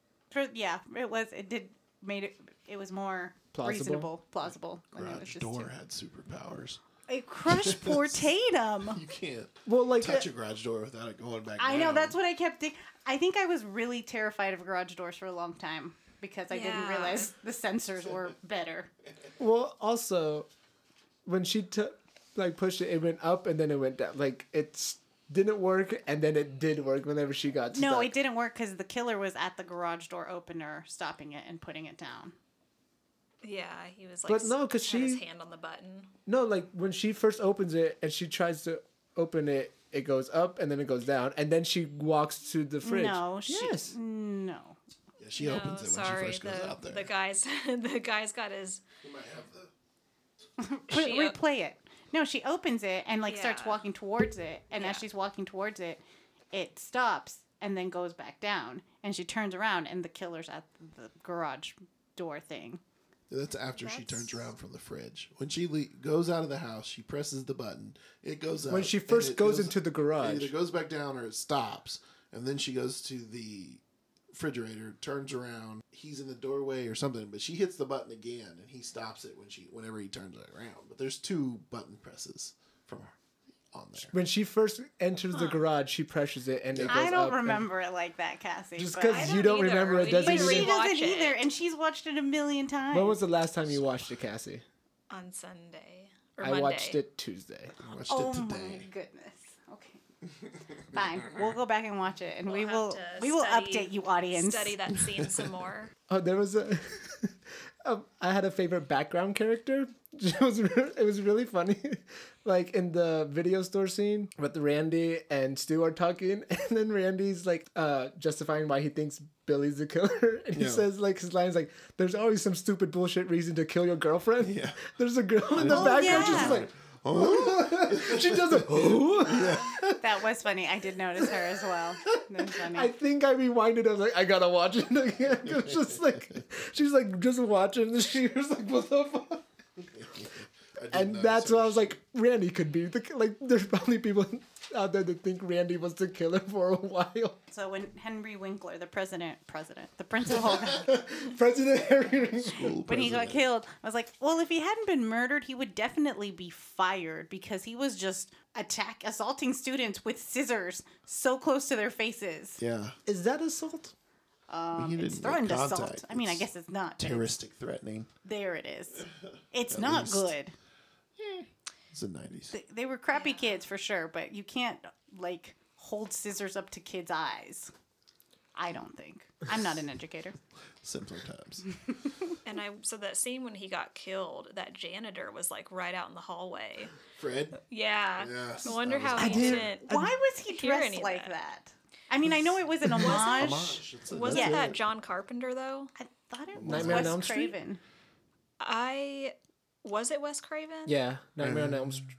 yeah, it was. It did made it. It was more Plausible? reasonable, plausible. when it was Garage just door two. had superpowers. It crushed poor Tatum. You can't well, like touch uh, a garage door without it going back. I know that's what I kept thinking. I think I was really terrified of garage doors for a long time because I didn't realize the sensors were better. Well, also, when she took like pushed it, it went up and then it went down. Like it's didn't work and then it did work whenever she got stuck. No, it didn't work because the killer was at the garage door opener, stopping it and putting it down. yeah, he was like, But no, 'cause had his she- hand on the button. No, like when she first opens it and she tries to open it, it goes up and then it goes down, and then she walks to the fridge. No, she, yes. no. Yeah, she opens it when she first goes the, out there. the guy's the guy's got his You might have the- Put, She, replay it. No, she opens it and like starts walking towards it, and as she's walking towards it, it stops and then goes back down, and she turns around and the killer's at the garage door thing. That's after she turns around from the fridge. When she le- goes out of the house, she presses the button. It goes up. When she first it goes into the garage. It either goes back down or it stops. And then she goes to the refrigerator, turns around. He's in the doorway or something, but she hits the button again, and he stops it when she whenever he turns it around. But there's two button presses from her on there. When she first enters the garage, she presses it and it goes I don't and- remember it like that, Cassie. Just because you don't don't either. remember it doesn't need But she doesn't it. either, and she's watched it a million times. When was the last time you watched it, Cassie? on Sunday or I Monday. watched it Tuesday. I watched oh it my today. goodness. Okay. Fine. We'll go back and watch it, and we We'll have will we will study- update you, audience. Study that scene some more. Oh, there was a. um, I had a favorite background character. It was re- it was really funny, like in the video store scene with Randy and Stu are talking, and then Randy's like uh justifying why he thinks Billy's the killer, and he Yeah. says like his lines like, "There's always some stupid bullshit reason to kill your girlfriend." Yeah. There's a girl in the Oh, background. Yeah. just like. she does a. That was funny. I did notice her as well. Funny. I think I rewinded. I was like, I gotta watch it again. It was just like, she's like just watching. And she was like, what the fuck? And that's her. why I was like, Randy could be the like. There's probably people out there that think Randy was the killer for a while. so when Henry Winkler, the president, president, the principal, President Henry School when he got killed, I was like, well, if he hadn't been murdered, he would definitely be fired because he was just attack assaulting students with scissors so close to their faces. Yeah. Is that assault? Um, He it's didn't make threatened assault. contact. I mean, I guess it's not. but it's- Terroristic threatening. There it is. It's At not least. good. It's the 90s. They, they were crappy kids for sure, but you can't like hold scissors up to kids' eyes. I don't think. I'm not an educator. Simpler times. And I so that scene when he got killed, that janitor was like right out in the hallway. Fred? Yeah. Yes, I wonder how awesome. he did- didn't. Why was he dressed like that. that? I mean, I know it was an homage. Homage. It's a- Wasn't that. John Carpenter though? I thought it was Nightmare Wes Elm Street? Craven. I was it Wes Craven? Yeah, Nightmare on Elm Street.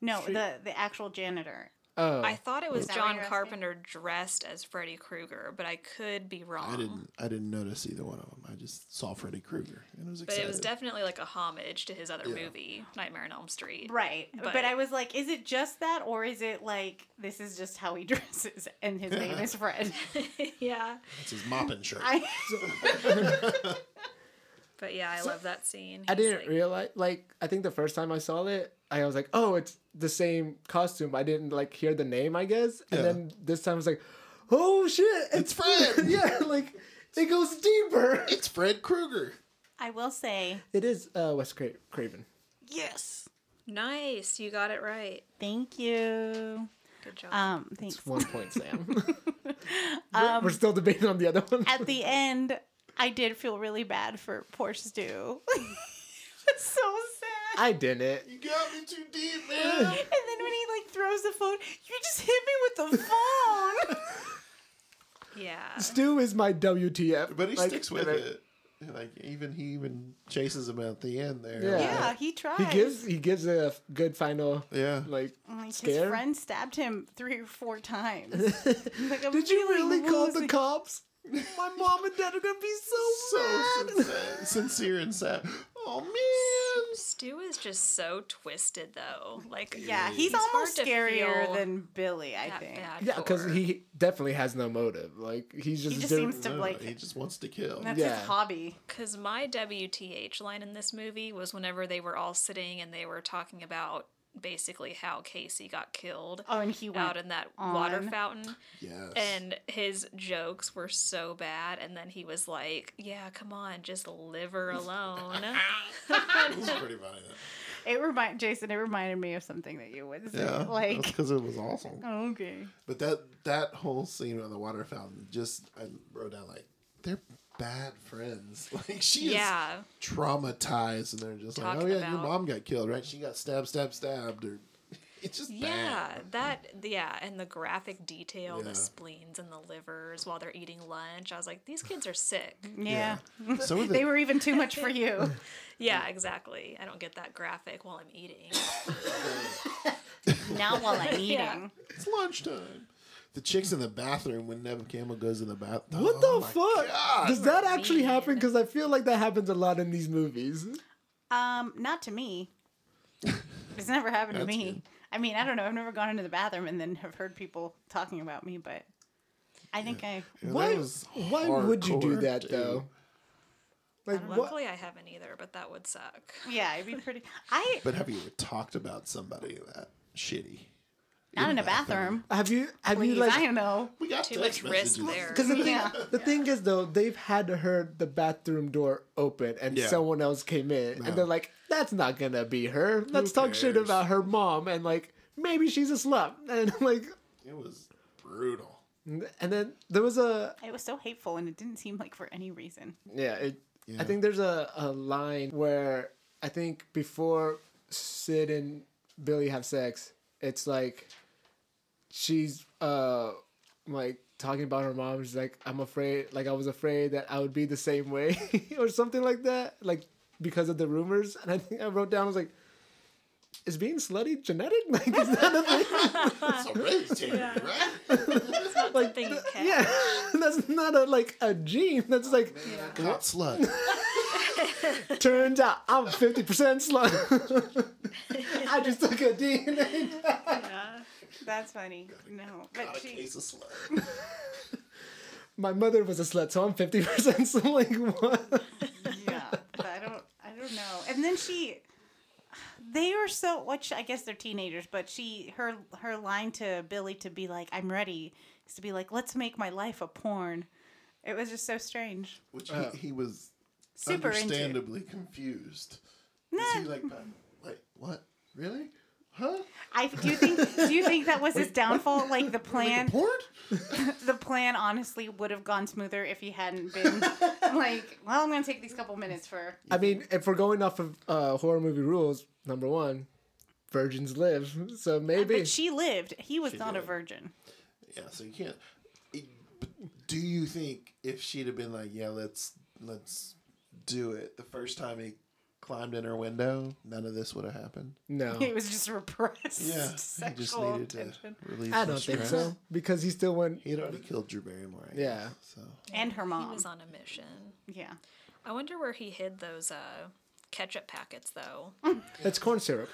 No, the the actual janitor. Oh, I thought it was Is that what John? Carpenter dressed as Freddy Krueger, but I could be wrong. I didn't. I didn't notice either one of them. I just saw Freddy Krueger and I was But it was definitely like a homage to his other Yeah. movie, Nightmare on Elm Street. Right. But, But- I was like, is it just that or is it like this is just how he dresses and his name is Fred? yeah. It's his mopping shirt. I But yeah, I love that scene. I didn't like- realize. Like, I think the first time I saw it, I was like, "Oh, it's the same costume." I didn't like hear the name, I guess. And Yeah. then this time I was like, "Oh shit, It's Fred. yeah, like it goes deeper. it's Fred Krueger. I will say It is uh, Wes Cra- Craven. yes. Nice, you got it right. Thank you. Good job. Um, thanks. It's one point, Sam. we're, we're still debating on the other one. At the end, I did feel really bad for poor Stu. it's so sad. I didn't. You got me too deep, man. And then when he like throws the phone, you just hit me with the phone. yeah. Stu is my WTF. But he Like, sticks with like, it. Like even he even chases him at the end there. Yeah. yeah, he tries. He gives he gives a good final Yeah. like mm, Like, his friend stabbed him three or four times. Like, Did you really really call the cops? My mom and dad are gonna be so, So mad. sincere, sincere and sad. Oh man. Stu is just so twisted though. Like Yeah, he's, He's almost scarier than Billy, I think. Yeah, because he definitely has no motive. Like he's just, He just doing- seems to No, like he just wants to kill. that's Yeah. his hobby. Because my WTH line in this movie was whenever they were all sitting and they were talking about basically how Casey got killed Oh, and he went out in that water fountain. Yes. And his jokes were so bad. And then he was like, Yeah, come on, just leave her alone. it was pretty funny. Though. It remind Jason. It reminded me of something that you would say. Yeah, like, because it was awesome. oh, okay. But that that whole scene on the water fountain, just I wrote down like they're bad friends. Like she is traumatized, and they're just like, oh yeah, your mom got killed, right? She got stabbed, stabbed, stabbed, or it's just Yeah, bad. that yeah, and the graphic detail, Yeah. the spleens and the livers while they're eating lunch. I was like, these kids are sick. Yeah, Some of the they were even too much for you. Yeah, exactly. I don't get that graphic while I'm eating. now while I'm eating, Yeah. it's lunchtime. The chicks in the bathroom when Neve Campbell goes in the bathroom. what the fuck? Does that actually happen? Because I feel like that happens a lot in these movies. um, not to me. It's never happened to me. good. I mean, I don't know. I've never gone into the bathroom and then have heard people talking about me, but I think I. Why? Why would you do that dude. though? Like what? Luckily, I haven't either, but that would suck. Yeah, it'd be pretty. I But have you ever talked about somebody that shitty? Not in a bathroom. bathroom. Have you? Have you Please, like? I don't know. We got Too much risk there. Because the, thing, Yeah. the thing is, though, they've had heard the bathroom door open and Yeah. someone else came in, No. and they're like, "That's not gonna be her. Let's talk shit about her mom, and like maybe she's a slut." And like, It was brutal. and then there was a It was so hateful, and it didn't seem like for any reason. yeah. It, Yeah. I think there's a a line where I think before Sid and Billy have sex, it's like she's uh like talking about her mom. She's like, I'm afraid, like I was afraid that I would be the same way, or something like that, like because of the rumors. And I think I wrote down, I was like, is being slutty genetic? Like, is that a thing? It's hereditary, right? like, Thing you yeah, that's not a like a gene. That's like Caught slut. turns out I'm fifty percent slut. I just took a DNA. That's funny. No, but Got a she. case of slut. My mother was a slut, so I'm fifty percent. slut. Like what? yeah, but I don't, I don't know. And then she, they were so, which I guess they're teenagers, but she, her, her line to Billy to be like, "I'm ready," is to be like, "Let's make my life a porn." It was just so strange. Which Uh, he, he was Super into. understandably confused. Is he like, wait, what? Really? Huh? I do you think do you think that was his downfall? Like the plan, Like a the plan honestly would have gone smoother if he hadn't been like, well, I'm gonna take these couple minutes for. I mean, if we're going off of uh, horror movie rules, number one, virgins live. So maybe. But she lived. He was She not a did. virgin. Yeah, so you can't. it- but do you think if she'd have been like, yeah, let's let's do it the first time he climbed in her window, none of this would have happened? no, He was just repressed. Yeah, he sexual just needed tension. to release. I don't think stress. so because he still went. He had already killed Drew Barrymore. I Yeah. guess, So And her He mom. was on a mission. Yeah. I wonder where he hid those uh, ketchup packets, though, That's corn syrup.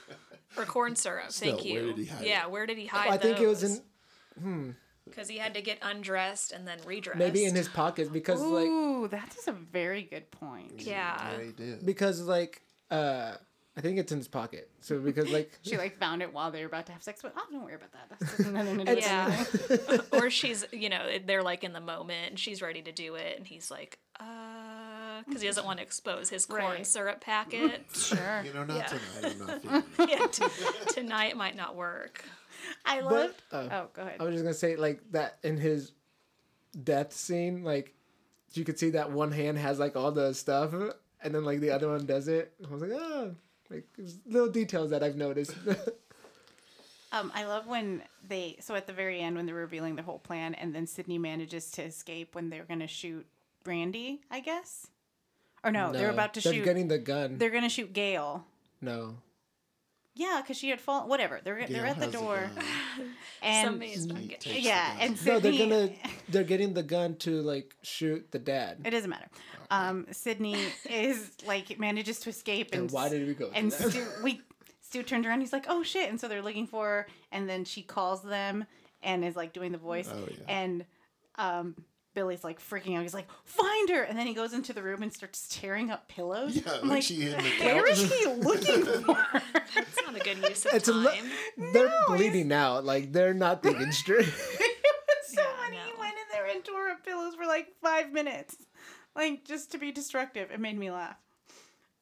or corn syrup. Still, thank you. where did he hide yeah, it? where did he hide? I think it was in because he had to get undressed and then redressed. maybe in his pockets because like Ooh, that is a very good point. yeah. yeah, he did. because like uh I think it's in his pocket. So because like She like found it while they were about to have sex, but oh, don't worry about that. That's just nothing to Yeah. or she's, you know, they're like in the moment and she's ready to do it, and he's like, uh, because he doesn't want to expose his corn Right. syrup packet. Sure. You know, not Yeah. tonight. Not yeah, t- tonight might not work. I But- loved. oh. oh, go ahead. I was just gonna say like that in his death scene, like you could see that one hand has like all the stuff, and then like the other one does it. I was like, oh, like little details that I've noticed. Um, I love when they so at the very end when they're revealing the whole plan, and then Sidney manages to escape when they're gonna shoot Brandy, I guess, or no, they're about to they're shoot. getting the gun. They're gonna shoot Gale. No, Yeah, because she had fallen. Whatever. They're Gale they're at the door, and Somebody's gonna get takes yeah, the gun. and no, they're gonna they're getting the gun to like shoot the dad. It doesn't matter. Um, Sidney is like manages to escape, and And why did we go And that? Stu, we Stu turned around. He's like, "Oh shit!" And so they're looking for her, and then she calls them and is like doing the voice, Oh, yeah. and um, Billy's like freaking out. He's like, "Find her!" And then he goes into the room and starts tearing up pillows. Yeah, I'm like she hid in the Where couch. is he looking for? That's not a good use of It's a time. li- they're bleeding out. Like they're not thinking straight. it was so Yeah, funny. He went in there and tore up pillows for like five minutes, like just to be destructive. It made me laugh.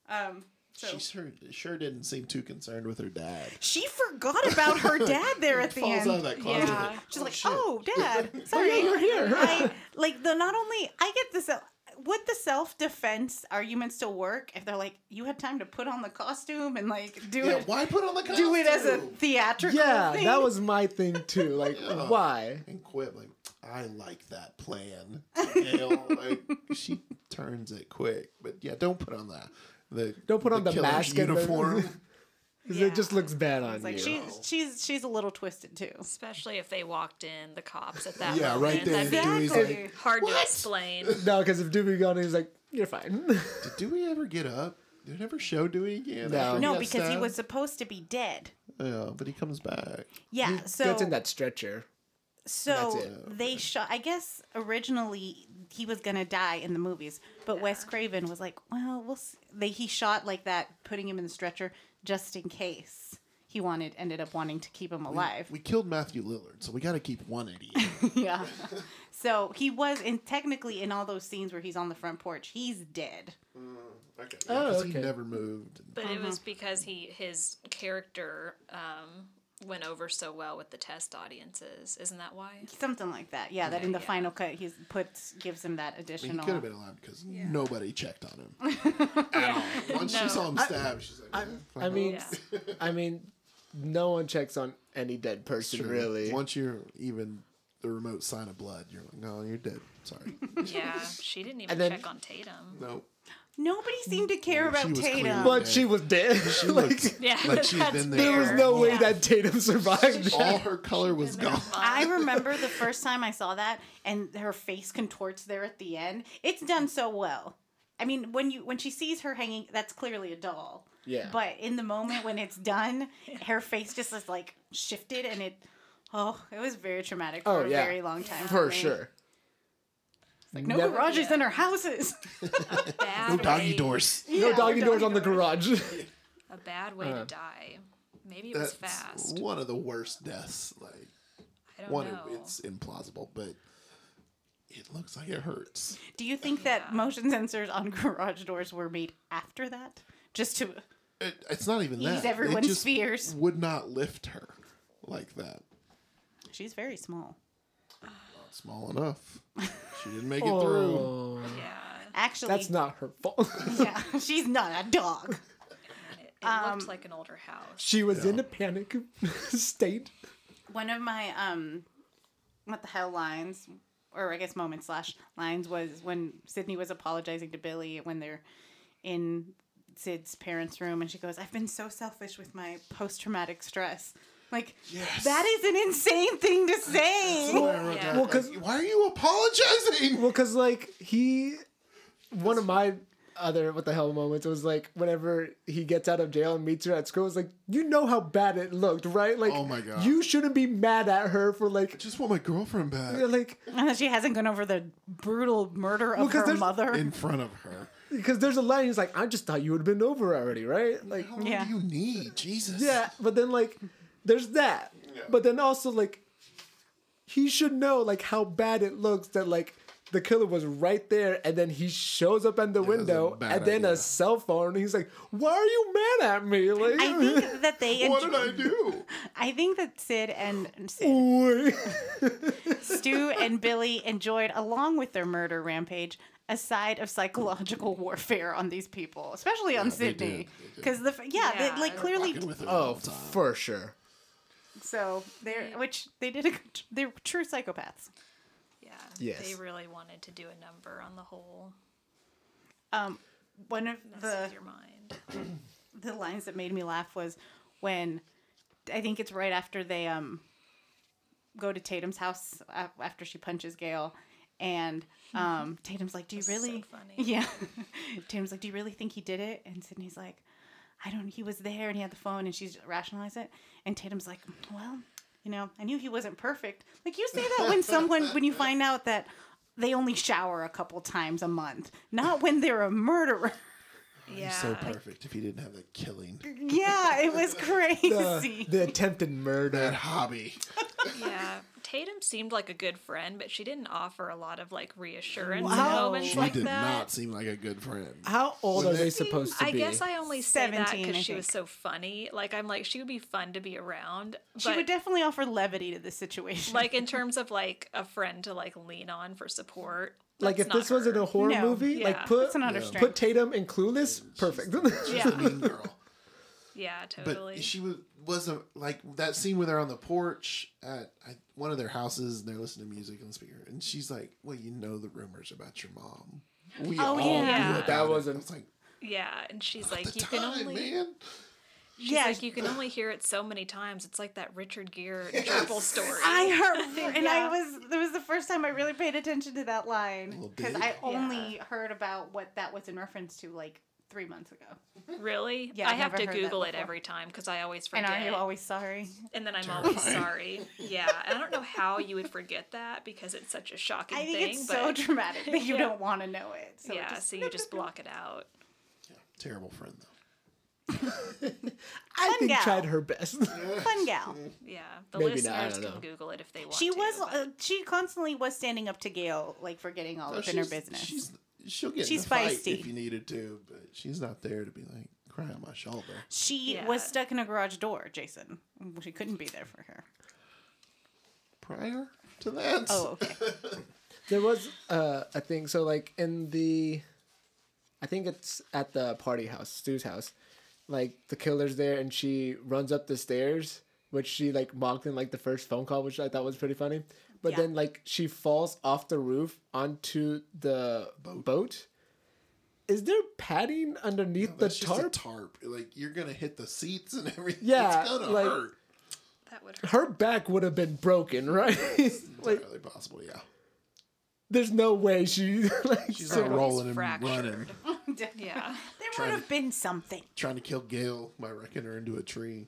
Um, so She sure, sure didn't seem too concerned with her dad. she forgot about her dad there at the Falls end. out of that closet. Yeah. like, She's like, shit. "Oh, Dad, sorry, you're here." I, like the not only I get the self, would the self defense argument still work if they're like, you had time to put on the costume and like do Yeah, it, why put on the costume? do it as a theatrical yeah, thing? that was my thing too. Like Yeah. why? and quit like I like that plan. Gale, like she turns it quick, but yeah, don't put on that. The Don't put on the killer's mask and the- uniform. 'Cause Yeah. it just looks bad on It's like you. she's she's she's a little twisted too. Especially if they walked in, the cops at that Yeah, moment. right there. That'd Dewey's Exactly. like, hard to explain. no, because if Dewey gone, he's like, you're fine. did Dewey ever get up? Did it ever show Dewey again? No. after he No, got because he was supposed to be dead. Yeah, but he comes back. Yeah, he so gets in that stretcher. So That's it. they shot. I guess originally he was gonna die in the movies, but Wes Craven was like, "Well, we'll." See. They he shot like that, putting him in the stretcher just in case he wanted. Ended up wanting to keep him alive. We killed Matthew Lillard, so we got to keep one idiot. yeah. So he was in technically in all those scenes where he's on the front porch, he's dead. okay. Oh, because okay. he never moved. But it Uh-huh. was because he his character um, went over so well with the test audiences. Isn't that why? Something like that. Yeah, that in the Yeah. final cut he puts gives him that additional. I mean, additional. he could have been alive because nobody checked on him at all. Once she saw him stabbed, she's like, I, "Yeah, I mean, Yeah. I mean, no one checks on any dead person really. Once you're even the remote sign of blood, you're like, no, you're dead. Sorry. Yeah, she didn't even then- check on Tatum. no. Nobody seemed to care about She was Tatum. clearly but dead. she was dead. She like, looked Yeah, like she'd that's been there there. was fair. no way Yeah. that Tatum survived. All her color was gone. I remember the first time I saw that, and her face contorts there at the end. It's done so well. I mean, when you when she sees her hanging, that's clearly a doll. Yeah. But in the moment when it's done, her face just is like shifted, and it, oh, it was very traumatic for oh a yeah, very long time. for me. Sure. Like no Never- garages in our houses. Bad No doggy way- doors. No Yeah, doggy no doors on the garage. A bad way Uh. to die. Maybe it was That's fast. one of the worst deaths. Like I don't one, know. it's implausible, but it looks like it hurts. Do you think that motion sensors on garage doors were made after that, just to? It, it's not even that. everyone's it just fears. Would not lift her like that. She's very small. Not small enough. She didn't make it through. Oh, yeah, Actually, that's not her fault. yeah, she's not a dog. it, it Um, looked like an older house. she was in a panic state. One of my um, what the hell lines, or I guess moment slash lines was when Sidney was apologizing to Billy when they're in Sid's parents' room, and she goes, "I've been so selfish with my post traumatic stress." Like Yes. that is an insane thing to say. Why I wrote Yeah. that, Well, 'cause- why are you apologizing? Well, cause like he, one of my other what the hell moments was like whenever he gets out of jail and meets her at school. It's like you know how bad it looked, right? Like Oh my God. you shouldn't be mad at her for like I just want my girlfriend back you're like And she hasn't gone over the brutal murder of 'cause her mother. in front of her. because there's a line. He's like, I just thought you would have been over already, right? Like How long Yeah. do you need? Jesus. yeah, but then like there's that, but then also like he should know like how bad it looks that like the killer was right there, and then he shows up in the was window, and then idea. a cell phone. And he's like, "Why are you mad at me?" Like, I think that they. What did I do? I think that Sid and Sid, Stu and Billy enjoyed, along with their murder rampage, a side of psychological warfare on these people, especially on they Sidney. Because the yeah, Yeah. they, like clearly. With oh, for sure. So they're which they did a they're true psychopaths. Yeah. Yes. They really wanted to do a number on the whole. Um, one of the your mind. the lines that made me laugh was when I think it's right after they um go to Tatum's house after she punches Gale, and um Tatum's like, "Do you That's so really?" funny. Yeah, Tatum's like, "Do you really think he did it?" And Sidney's like, "I don't. He was there and he had the phone." And she's rationalized it, and Tatum's like, "Well, you know, I knew he wasn't perfect." Like you say that when someone when you find out that. They only shower a couple times a month, not when they're a murderer. Yeah. So perfect if he didn't have that killing. Yeah, it was crazy. the attempted That murder. hobby. yeah. Tatum seemed like a good friend, but she didn't offer a lot of like reassurance in Wow. moments She like did not seem like a good friend. How old When are they they- supposed to be? I guess I only say that because she was so funny. Like I'm like she would be fun to be around. She would definitely offer levity to this situation. like in terms of like a friend to like lean on for support. like if this not wasn't a horror No. movie, Yeah. like put That's not her Yeah. put Tatum in Clueless, perfect. yeah. Mean girl. Yeah, totally. But she was wasn't like that scene where they're on the porch at I, one of their houses and they're listening to music on the speaker, and she's like, "Well, you know the rumors about your mom. We Oh, all yeah. knew about That it." wasn't- I was like, yeah, and she's like, you time, can only man." she's Yeah. like you can only hear it so many times. It's like that Richard Gere triple story. I heard, and Yeah. I was. It was the first time I really paid attention to that line because. I only heard about what that was in reference to like three months ago. Really? Yeah, I I've to Google it every time because I always forget. And are you always sorry? And then I'm always sorry. Yeah, and I don't know how you would forget that because it's such a shocking I think thing. it's but so dramatic that you Yeah. don't want to know it. So it yeah, just- so you just block it out. Yeah, terrible friend though. I Fun think gal. tried her best. fun gal. Yeah, the Maybe listeners don't can know. Google it if they want. She to, was. but- Uh, she constantly was standing up to Gale, like forgetting all No, up in her business. She's she'll get She's in fight feisty. if you needed to, but she's not there to be like cry on my shoulder. she Yeah. was stuck in a garage door, Jason. She couldn't be there for her. Prior to that, Oh, okay. there was uh, a thing. So like in the, I think it's at the party house, Stu's house. Like the killer's there, and she runs up the stairs, which she like mocked in like the first phone call, which I thought was pretty funny. But Yeah. then like she falls off the roof onto the boat. Is there padding underneath the that's just a tarp? tarp. Like you're gonna hit the seats and everything. Yeah, it's gonna like- hurt. that would hurt. Her back would have been broken, right? like, Entirely possible. Yeah, there's no way she like. she's so- not rolling and fractured. running, Yeah. There Trying would have been something. trying to kill Gale by wrecking her into a tree.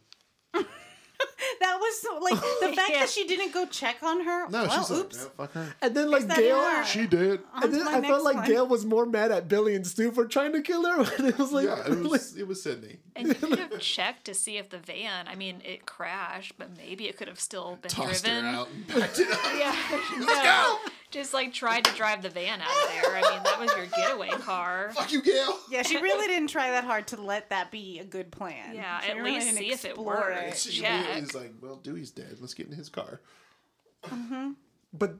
That was so, like the fact Yeah. that she didn't go check on her. No, well, she's oops. like, no, fuck her. and then like Gale, her? She did. On And then I felt like one. Gale was more mad at Billy and Stu for trying to kill her. But it was like, Yeah, it was. it was Sidney. And you could have checked to see if the van. I mean, it crashed, but maybe it could have still been Tossed driven. her out and backed it up. Yeah. no. Just like tried to drive the van out of there. I mean, that was your getaway car. Fuck you, Gale. Yeah, she really didn't try that hard to let that be a good plan. Yeah, She at really least didn't see if it explore works. She Check. immediately is like, well, Dewey's dead. Let's get in his car. Mhm. But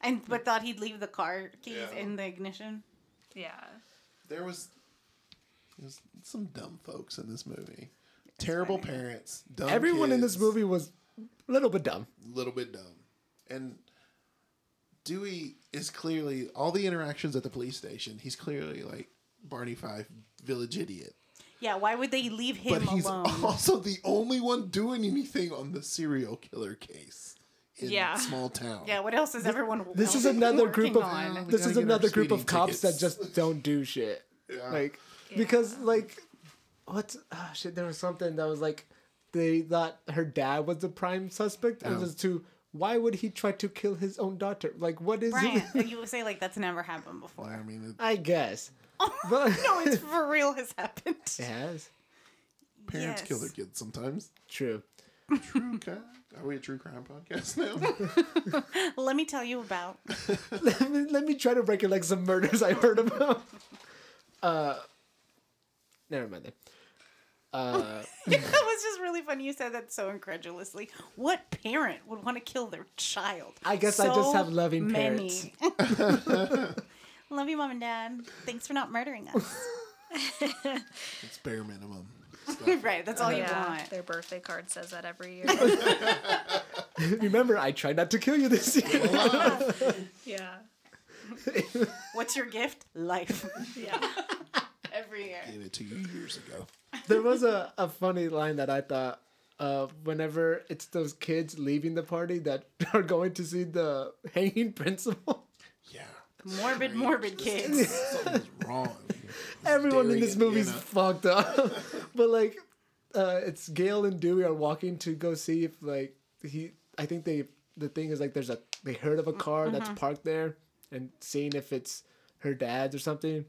And but thought he'd leave the car keys Yeah. in the ignition. Yeah. There was, there was some dumb folks in this movie. Terrible parents. Dumb everyone in this movie was a little bit dumb. A little bit dumb, and Dewey is clearly all the interactions at the police station. He's clearly like Barney Fife, village idiot. Yeah, why would they leave him But he's alone? also the only one doing anything on the serial killer case in Yeah. small town. yeah, what else is everyone? This is another group of on? This is another group of speeding cops that just don't do shit. Yeah. Like because like what's oh ah, shit there was something that was like they thought her dad was the prime suspect and Oh. just to why would he try to kill his own daughter? Like what is Brian, it? you would say like that's never happened before. I mean, it, I guess. But no, it's for real has happened. it has. parents kill their kids sometimes. True. Okay. Are we a true crime podcast now? Let me tell you about. let, me, let me try to recollect some murders I heard about. Uh, never mind. Then. Uh, it was just really funny. You said that so incredulously. What parent would want to kill their child? I guess I just have loving many. Love you, mom and dad. Thanks for not murdering us. it's bare minimum. right, that's all you yeah, want. their birthday card says that every year. remember, I tried not to kill you this year. yeah, What's your gift? Life. yeah. Every year. Gave it to you years ago. there was a, a funny line that I thought uh, whenever it's those kids leaving the party that are going to see the hanging principal. Yeah. Morbid, morbid kids. Something's wrong. Everyone in this at movie's Vienna. fucked up. but like, uh, it's Gale and Dewey are walking to go see if like he. I think they. The thing is like there's a they heard of a car that's parked there and seeing if it's her dad's or something.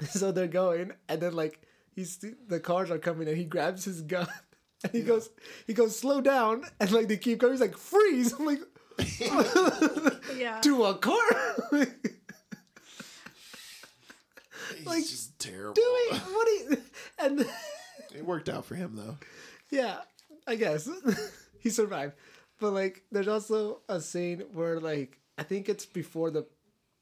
So they're going and then like he's the cars are coming and he grabs his gun and he goes he goes slow down and like they keep going. He's like freeze. I'm like Yeah. to a car. He's Like, just terrible. Dewey, what you? And. It worked out for him though. Yeah, I guess he survived. But like, there's also a scene where like I think it's before the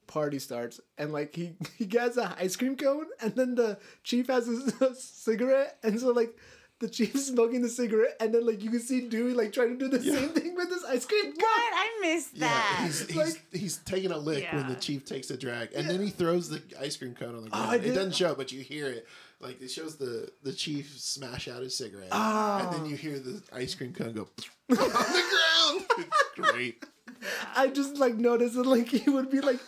party starts, and like he he gets a ice cream cone, and then the chief has a, cigarette, and so like. The chief's smoking the cigarette, and then like you can see Dewey like trying to do the same thing with this ice cream cone. What? I missed Yeah, he's, he's, Like- he's taking a lick when the chief takes a drag, and then he throws the ice cream cone on the oh, ground. I it doesn't show, but you hear it. Like it shows the the chief smash out his cigarette, Oh. and then you oh. hear the ice cream cone go on the ground. It's great. I just like noticed that like he would be like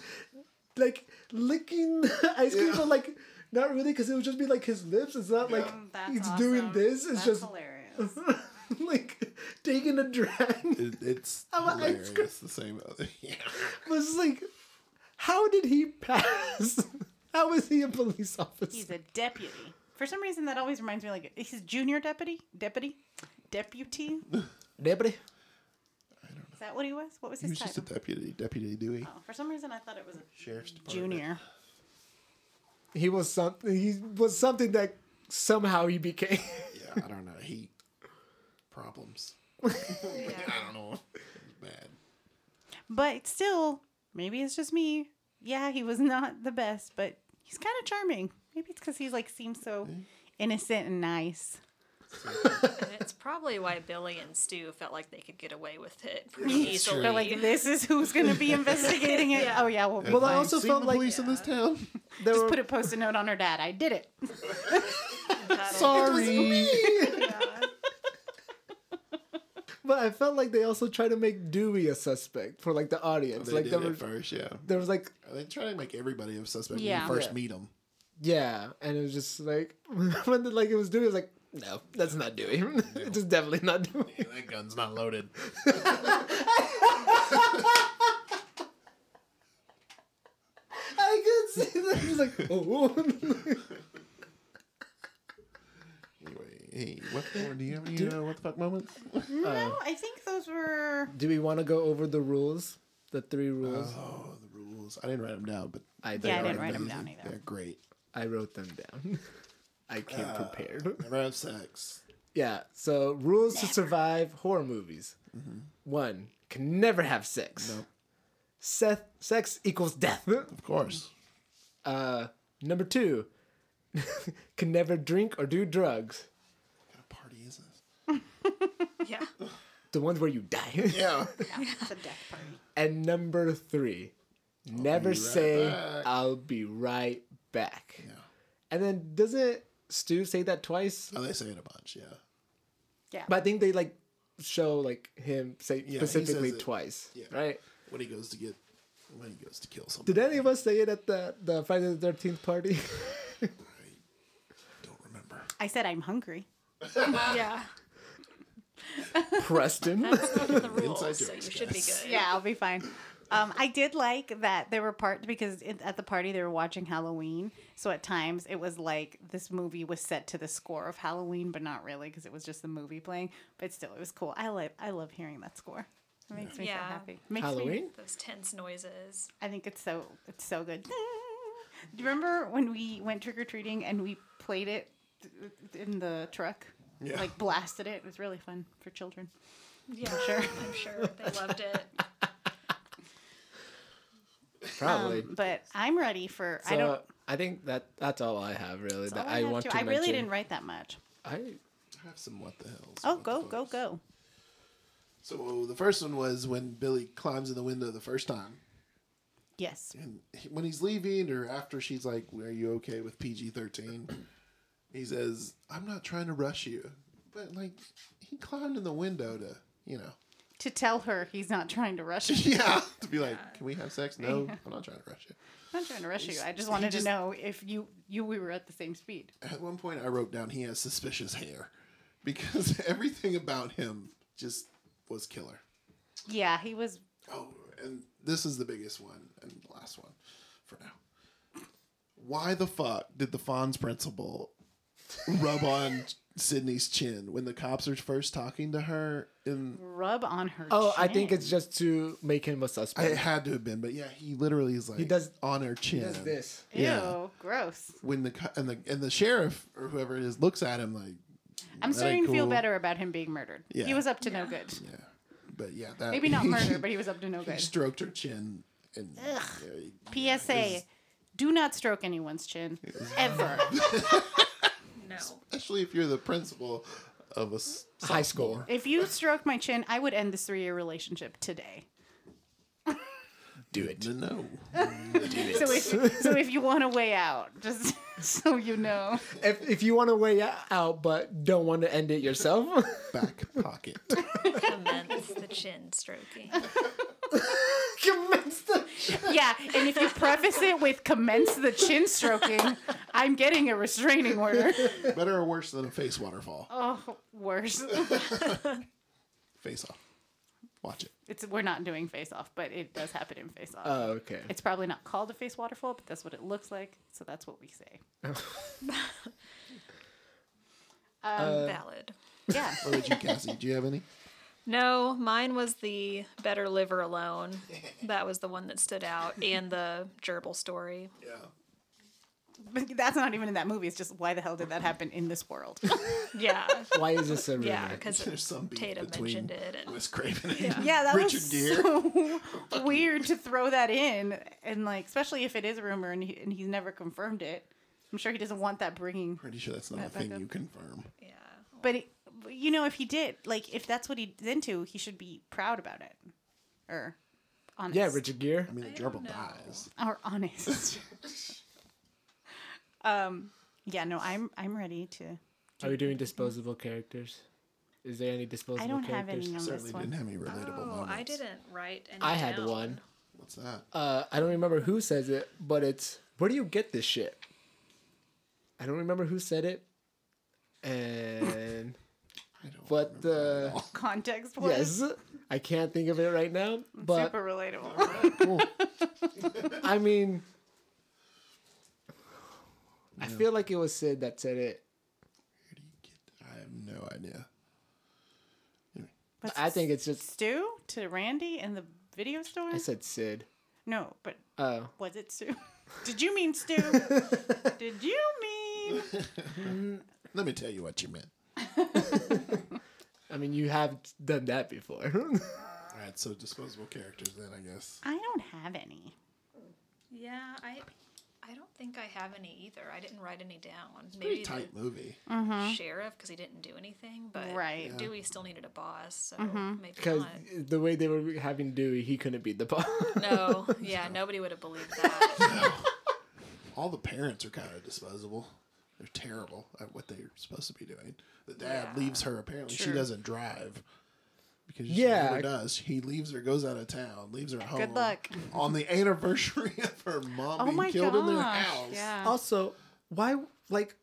like licking the ice cream, Yeah. but like not really, because it would just be like his lips. It's not like Mm, That's he's awesome. doing this. It's That's just hilarious. like taking a drag. It, it's I'm ice hilarious. cream- The same. other. Yeah. was like, how did he pass? How is he a police officer? He's a deputy. For some reason, that always reminds me like he's junior deputy, deputy, deputy. deputy. Is that what he was? What was his He his was just a deputy, deputy Dewey, Oh, for some reason, I thought it was a sheriff's department. junior. He was something. He was something that somehow he became. Yeah, I don't know. He problems. I don't know. It's bad. But still, maybe it's just me. Yeah, he was not the best, but he's kind of charming. Maybe it's because he's like seems so innocent and nice. And it's probably why Billy and Stu felt like they could get away with it pretty easily. They're like, this is who's going to be investigating it. Oh yeah, well, Well, I also Seen felt the like police in this town. there just were. put a post-it note on her dad. I did it. Sorry. but I felt like they also tried to make Dewey a suspect for like the audience. They like did there it was, first, yeah. there was like They try to make everybody a suspect Yeah. when you first Yeah. meet them. yeah, and it was just like when the, like it was Dewey. I was like, no, that's not Dewey. it's definitely not Dewey. that gun's not loaded. I could see that. He's like, oh. Anyway, hey, what more? Do you have any uh, what the fuck moments? No, I think those were. Do we want to go over the rules? The three rules. Oh, the rules. I didn't write them down, but I did. Yeah, I didn't write them down either. They're great. I wrote them down. I came Uh, prepared. Never have sex. Yeah. So rules to survive horror movies. One can never have sex. No. Seth, sex equals death. Of course. Uh, number two can never drink or do drugs. What kind of party is this? yeah. The ones where you die. Yeah. yeah. It's a death party. and number three, never right say back. I'll be right back. yeah. And then doesn't Stu say that twice? Oh, they say it a bunch. Yeah. Yeah. But I think they like show like him say Yeah, specifically it. twice. Yeah. Right? When he goes to get, when he goes to kill somebody. Did any of us say it at the the Friday the Thirteenth party? I Don't remember. I said I'm hungry. Yeah. Preston. The rules, Inside so you should be good. Yeah, I'll be fine. Um, I did like that there were parts because it, at the party they were watching Halloween, so at times it was like this movie was set to the score of Halloween, but not really because it was just the movie playing. But still, it was cool. I like I love hearing that score. It makes me so happy. Makes Me, Halloween? Those tense noises. I think it's so it's so good. Do you remember when we went trick or treating and we played it in the truck? Yeah. Like blasted it. It was really fun for children. Yeah, I'm sure. I'm sure they loved it. Probably. Um, but I'm ready for. so I don't. I think that that's all I have really. That all I, want to- to. I really mention. didn't write that much. I I have some what the hells. Oh, go go go. So the first one was when Billy climbs in the window the first time. Yes. And he, when he's leaving, or after she's like, "Are you okay with PG 13 He says, "I'm not trying to rush you," but like he climbed in the window to, you know, To tell her he's not trying to rush you. yeah, to be like, "Can we have sex?" No, I'm not trying to rush you. I'm not trying to rush you. I just wanted just- to know if you you we were at the same speed. At one point, I wrote down he has suspicious hair because everything about him just was killer. Yeah, he was. Oh, and this is the biggest one and the last one for now. Why the fuck did the Fonz principal rub on Sidney's chin when the cops are first talking to her? In Rub on her. Oh, I think it's just to make him a suspect. it had to have been, but yeah, he literally is like He does- on her chin. He does this. Ew, yeah. gross. When the co- and the and the sheriff or whoever it is looks at him like I'm That starting ain't to feel cool. better about him being murdered. Yeah. He was up to no good. yeah, but yeah, that Maybe not murder, but he was up to no he good. stroked her chin and yeah, he- PSA: Do not stroke anyone's chin ever. No. especially if you're the principal of a s- High school. sophomore. if you stroke my chin, I would end this three-year relationship today. Do it. No. So if so, if you want a way out, just so you know, If, if you want to way out but don't want to end it yourself, back pocket. Commence the chin stroking. commence the. yeah. And if you preface it with "commence the chin stroking," I'm getting a restraining order. Better or worse than a face waterfall? Oh, worse. Face off. Watch it. It's we're not doing face off, but it does happen in face off. Oh, okay. it's probably not called a face waterfall, but that's what it looks like. So that's what we say. Um, um, Valid. Yeah. What about you, Cassie? Do you have any? No, mine was the better liver alone. That was the one that stood out, and the gerbil story. Yeah. But that's not even in that movie. It's just why the hell did that happen in this world? Yeah, Why is this a rumor? yeah, because There's some beef Tatum between mentioned it, and Wes Craven and yeah, that Richard was Gere. so weird to throw that in, and like especially if it is a rumor and, he, and he's never confirmed it. I'm sure he doesn't want that bringing. Pretty sure that's not a That back thing up. you confirm. yeah, But it, but, you know, if he did, like, if that's what he's into, he should be proud about it, or honest. Yeah, Richard Gere. I mean, the don't gerbil dies. or honest. um. Yeah. No. I'm. I'm ready to. Are we doing disposable characters? Is there any disposable I don't have characters? any on Certainly this one. didn't have any relatable Oh, moments. I didn't write any. I had down. one. What's that? Uh, I don't remember who says it, but it's where do you get this shit? I don't remember who said it, and I don't but remember that the at uh, all. Context was yes, I can't think of it right now. But super relatable. I mean, I feel like it was Sid that said it. Where do you get? I have no idea. But I think it's just Stu to Randy in the video store. I said Sid. no, but Oh, was it Stu? Did you mean Stu? Did you mean? Let me tell you what you meant. I mean you have done that before. All right, so disposable characters then, I guess. I don't have any. Yeah, I. I don't think I have any either. I didn't write any down. Pretty Maybe tight movie. the sheriff because he didn't do anything, but Right. Dewey still needed a boss, so mm-hmm. maybe Because the way they were having Dewey, he couldn't beat the boss. No, yeah, nobody would have believed that. All the parents are kind of disposable. They're terrible at what they're supposed to be doing. The dad Yeah. leaves her. Apparently, she doesn't drive because she Yeah. never does. He leaves her, goes out of town, leaves her at home. Good luck. on the anniversary of her mom Oh being my killed in their house. Yeah. also, why like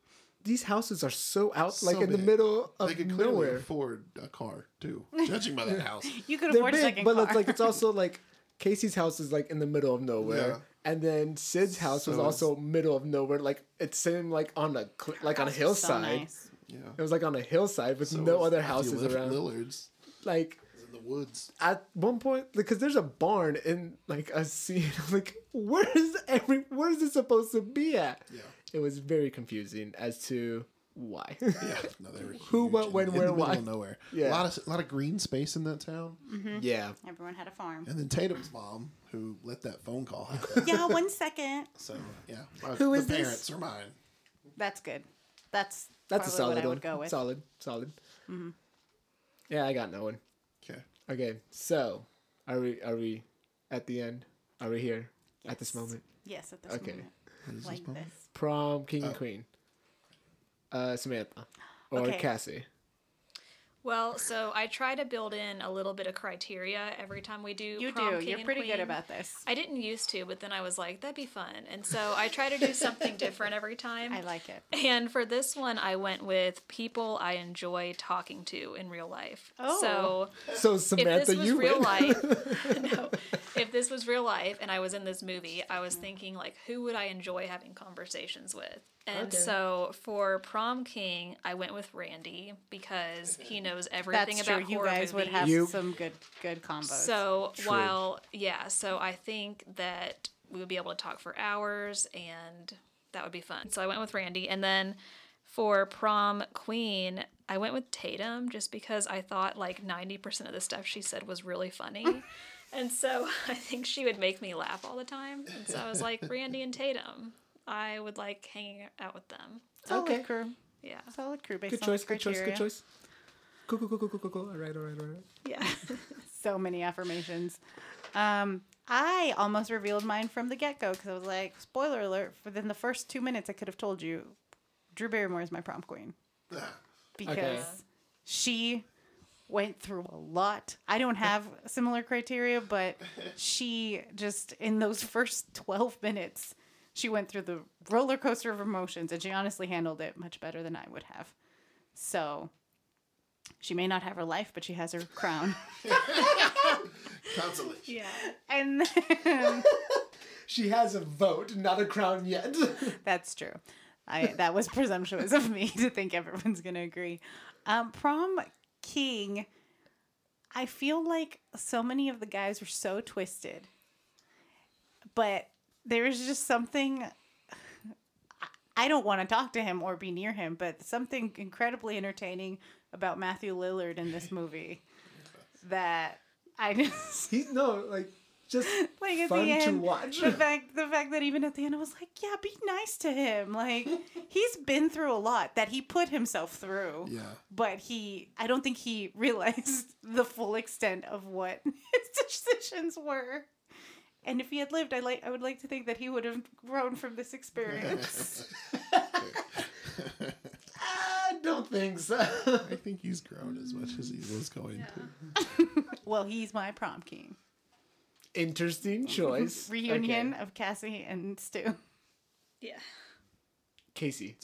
these houses are so out, So like in the middle of nowhere. They could clearly nowhere. afford a car too, judging by that house. You could They're afford a big, second but car. it's like it's also like Casey's house is like in the middle of nowhere, Yeah. And then Sid's house was So also middle of nowhere. Like it seemed like on a cl- like on a So hillside. nice. Yeah. It was like on a hillside with So no other houses around. Lillard's Like in the woods. at one point, because there's a barn in like a scene. I'm like, where is every? Where is this supposed to be at? Yeah. It was very confusing as to why. Yeah. No, they were Who, what, when, where, the middle why. of nowhere. Yeah. A lot of a lot of green space in that town. Mm-hmm. yeah. Everyone had a farm. And then Tatum's mom, who let that phone call happen. yeah, one second. so yeah, my- Who the is this? parents are mine. That's good. That's That's a probably solid what I one. would go with. Solid, solid. Mm-hmm. Yeah, I got no one. Okay. Okay, so are we? Are we at the end? Are we here at this moment? Yes, at this Okay. moment. Like this. Prom king Oh. and queen. Uh, Samantha or Okay. Cassie. Well, so I try to build in a little bit of criteria every time we do. You prom do. king You're and pretty good about this. I didn't used to, but then I was like, that'd be fun. And so I try to do something different every time. I like it. And for this one, I went with people I enjoy talking to in real life. Oh. So So if Samantha, this was you real win. life, no, if this was real life and I was in this movie, I was thinking like, who would I enjoy having conversations with? And Okay. so for prom king, I went with Randy because he knows everything That's about true. You horror guys would have You- some good good combos. So True. while yeah, so I think that we would be able to talk for hours and that would be fun. So I went with Randy and then for prom queen, I went with Tatum just because I thought like 90% of the stuff she said was really funny. and so I think she would make me laugh all the time. And so I was like Randy and Tatum. I would like hanging out with them. solid Okay. crew. Yeah. Solid crew based Good on choice. the Good choice. Good choice. Cool, cool, cool, cool, cool, cool, cool. All right, all right, all right. Yeah. So many affirmations. Um, I almost revealed mine from the get go because I was like, spoiler alert. Within the first two minutes, I could have told you, Drew Barrymore is my prom queen because Okay. she went through a lot. I don't have similar criteria, but she just in those first 12 minutes, she went through the roller coaster of emotions and she honestly handled it much better than I would have. So she may not have her life, but she has her crown. Consolation. Yeah. And then, She has a vote, not a crown yet. that's true. I that was presumptuous of me to think everyone's gonna agree. Um, prom king. I feel like so many of the guys are so twisted, but there's just something. I- don't want to talk to him or be near him, but something incredibly entertaining about Matthew Lillard in this movie that I just no like just like at fun the to end, watch. the fact the fact that even at the end I was like, yeah, be nice to him. Like he's been through a lot that he put himself through. Yeah. But he I don't think he realized the full extent of what his decisions were. And if he had lived, I like I would like to think that he would have grown from this experience. I ah, don't think so. I think he's grown as much as he was going to. well, he's my prom king. Interesting choice. Reunion Okay. of Cassie and Stu. Yeah. Casey.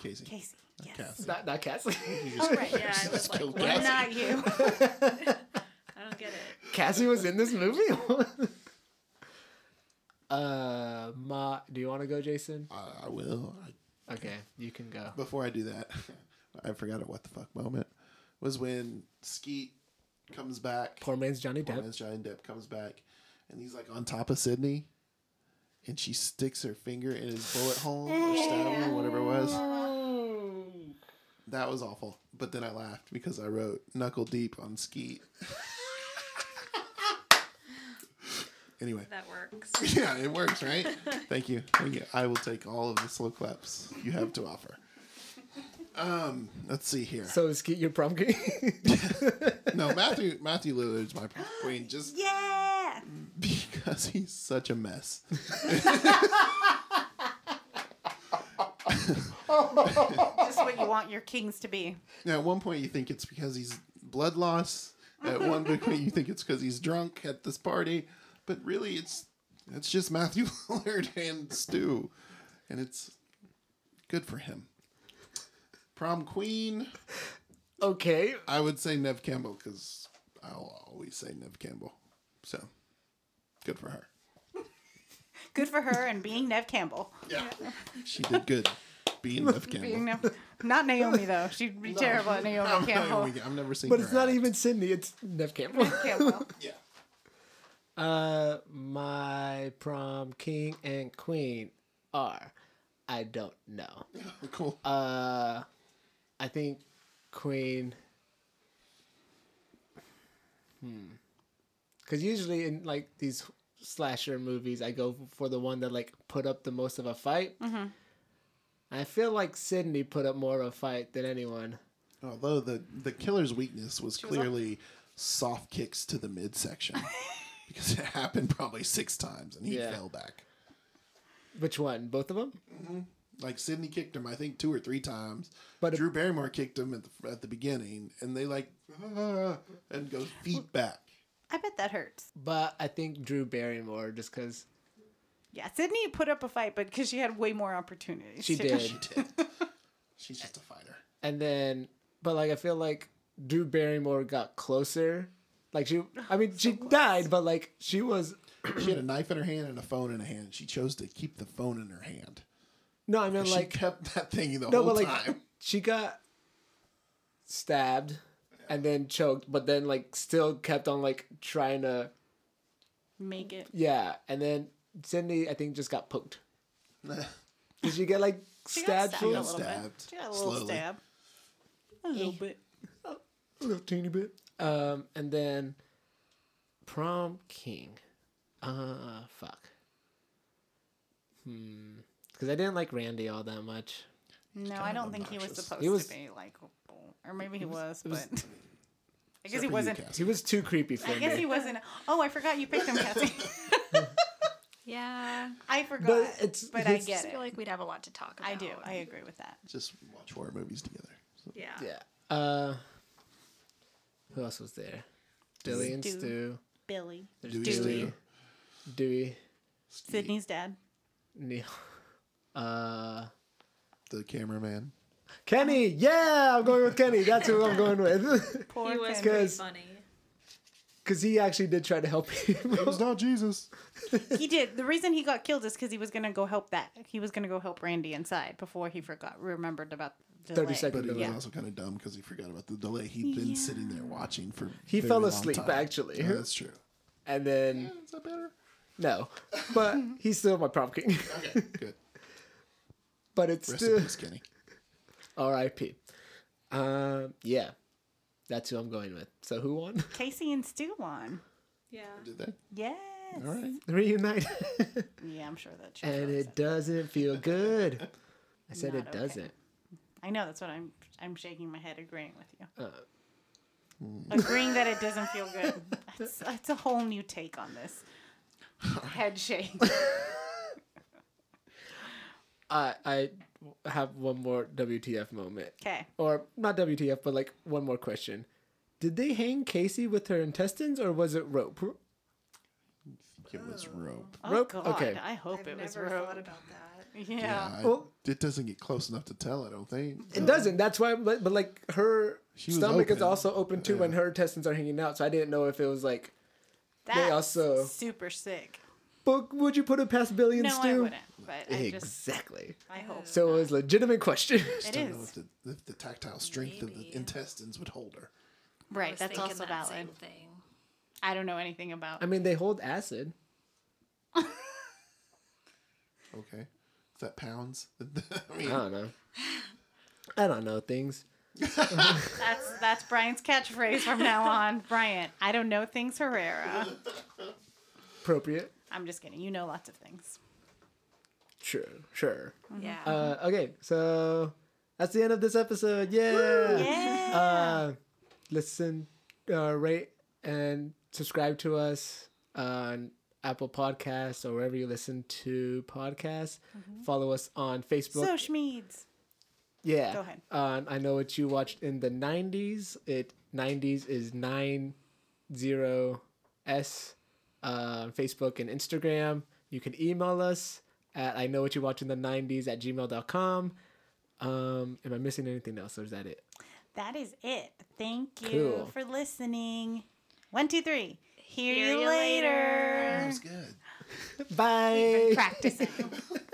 Casey. Casey. Yes. Cassie. Not not Cassie. All right. Yeah, I was like, killed what? Not you. I don't get it. Cassie was in this movie. uh, Ma, do you want to go, Jason? I, I will. I, Okay, you can go. before I do that, I forgot a what the fuck moment was when Skeet comes back. Poor man's Johnny Depp. Poor man's Johnny Depp comes back, and he's like on top of Sidney, and she sticks her finger in his bullet hole or stab him, whatever it was. That was awful. But then I laughed because I wrote knuckle deep on Skeet. anyway. That works. Yeah, it works, right? Thank you. Thank you. I will take all of the slow claps you have to offer. Um, let's see here. So is Skeet your prom king? No, Matthew Matthew Lillard's my prom queen just Yeah. Because he's such a mess. Just what you want your kings to be. Now, at one point you think it's because he's blood loss. At one point you think it's because he's drunk at this party, but really it's it's just Matthew Lillard and Stu, and it's good for him. Prom queen. okay. I would say Neve Campbell because I'll always say Neve Campbell. So Good for her. Good for her and being Neve Campbell. Yeah, she did good. Being Neve Campbell. Being Neve, not Naomi though. She'd be terrible at Naomi I'm Campbell. Naomi- I've never seen But her it's not act. even Sidney. It's Neve Campbell. Campbell. Yeah. Uh, my prom king and queen are, I don't know. Cool. Uh, I think queen. Hmm. Because usually in like these slasher movies, I go for the one that like put up the most of a fight. Mm-hmm. I feel like Sidney put up more of a fight than anyone. Although the the killer's weakness was clearly soft kicks to the midsection. because it happened probably six times and he Yeah. fell back. Which one? Both of them? Like Sidney kicked him, I think two or three times. But But Drew Barrymore kicked him at the at the beginning, and they like "Ah," and goes feet back. I bet that hurts. But I think Drew Barrymore, just because Yeah, Sidney put up a fight, but because she had way more opportunities. she did. She did. She's just a fighter. and then but like I feel like Drew Barrymore got closer. Like she, I mean, she died, but like she was. She had a knife in her hand and a phone in her hand. She chose to keep the phone in her hand. No, I mean She like kept that thing the no, whole but like time. she got stabbed and then choked, but then like still kept on like trying to Make it. yeah, and then Sidney I think just got poked. Did she get like She got stabbed? stabbed a a little bit. She got a little slowly. stab. A little bit. A little teeny bit. Um, and then prom king. Uh, fuck. Hmm. Because I didn't like Randy all that much. No, I don't think he was obnoxious. supposed He was- to be like, or maybe he was, was- but I guess he wasn't. Cassie. He was too creepy for I me. guess he wasn't. Oh, I forgot you picked him, Cassie. Yeah. I forgot, But but, it's- I it's- get I it. feel like we'd have a lot to talk about. I do. I agree with that. Just watch horror movies together. So- Yeah. Yeah. Uh, who else was there? Billy and Stu. Stu. Billy, There's Dewey Dewey. Dewey. Sidney's dad. Neil. Uh, The cameraman. Kenny. Yeah, I'm going with Kenny. That's who I'm going with. Poor He was Ken. pretty 'Cause- funny. Because he actually did try to help It was not Jesus. He did. The reason he got killed is because he was gonna go help that. He was gonna go help Randy inside before he forgot, remembered about the 30 delay. seconds. But he was Yeah. also kind of dumb because he forgot about the delay. He'd been Yeah. sitting there watching for. He very fell long asleep, time. actually. Yeah, that's true. and then, Is that better? no. But he's still my prom king. Okay, good. but it's Rest still in peace, Kenny. R.I.P. Um, yeah, that's who I'm going with. So who won? Casey and Stu won. Yeah. Did they? Yes. All right. Reunite, Yeah, I'm sure that. and it doesn't feel good. I said Not it okay. doesn't. I know that's what I'm. I'm shaking my head, agreeing with you. Uh, agreeing that it doesn't feel good. That's, that's a whole new take on this. Head shake. I I have one more WTF moment, Okay. or not WTF, but like one more question. Did they hang Casey with her intestines, or was it rope? It was oh. rope. Oh Rope? God. Okay. I hope I've it was never rope. thought about that. Yeah. Oh. I- Well- it doesn't get close enough to tell. I don't think. It doesn't. That's why. But, but like her She stomach is also open too, Yeah. and her intestines are hanging out. So I didn't know if it was like. That's also- super sick. But would you put it past Billy and No, Stu? I wouldn't. But I just. Exactly. I hope. So it was a legitimate question. Just It don't know if the, if the tactile strength of the intestines would hold her. Right. That's also that valid. Same thing. I don't know anything about. I mean, they hold acid. Okay. Is that pounds? I mean, I don't know. I don't know things. That's that's Brian's catchphrase from now on. Brian, I don't know things Herrera. Appropriate. I'm just kidding. You know lots of things. Sure. Sure. Yeah. Uh, okay, so that's the end of this episode. Yeah. Yeah. Uh, listen, uh, rate, and subscribe to us on Apple Podcasts or wherever you listen to podcasts. Follow us on Facebook. so Schmeeds. yeah. go ahead. Uh, I know what you watched in the 90s. It 90s is 90s uh, Facebook and Instagram. You can email us at I know what you watch in the 90s at gmail.com. Um, am I missing anything else or is that it? That is it. Thank you Cool. for listening. One, two, three. Hear, Hear you you later. later. that was good. Bye. Practicing.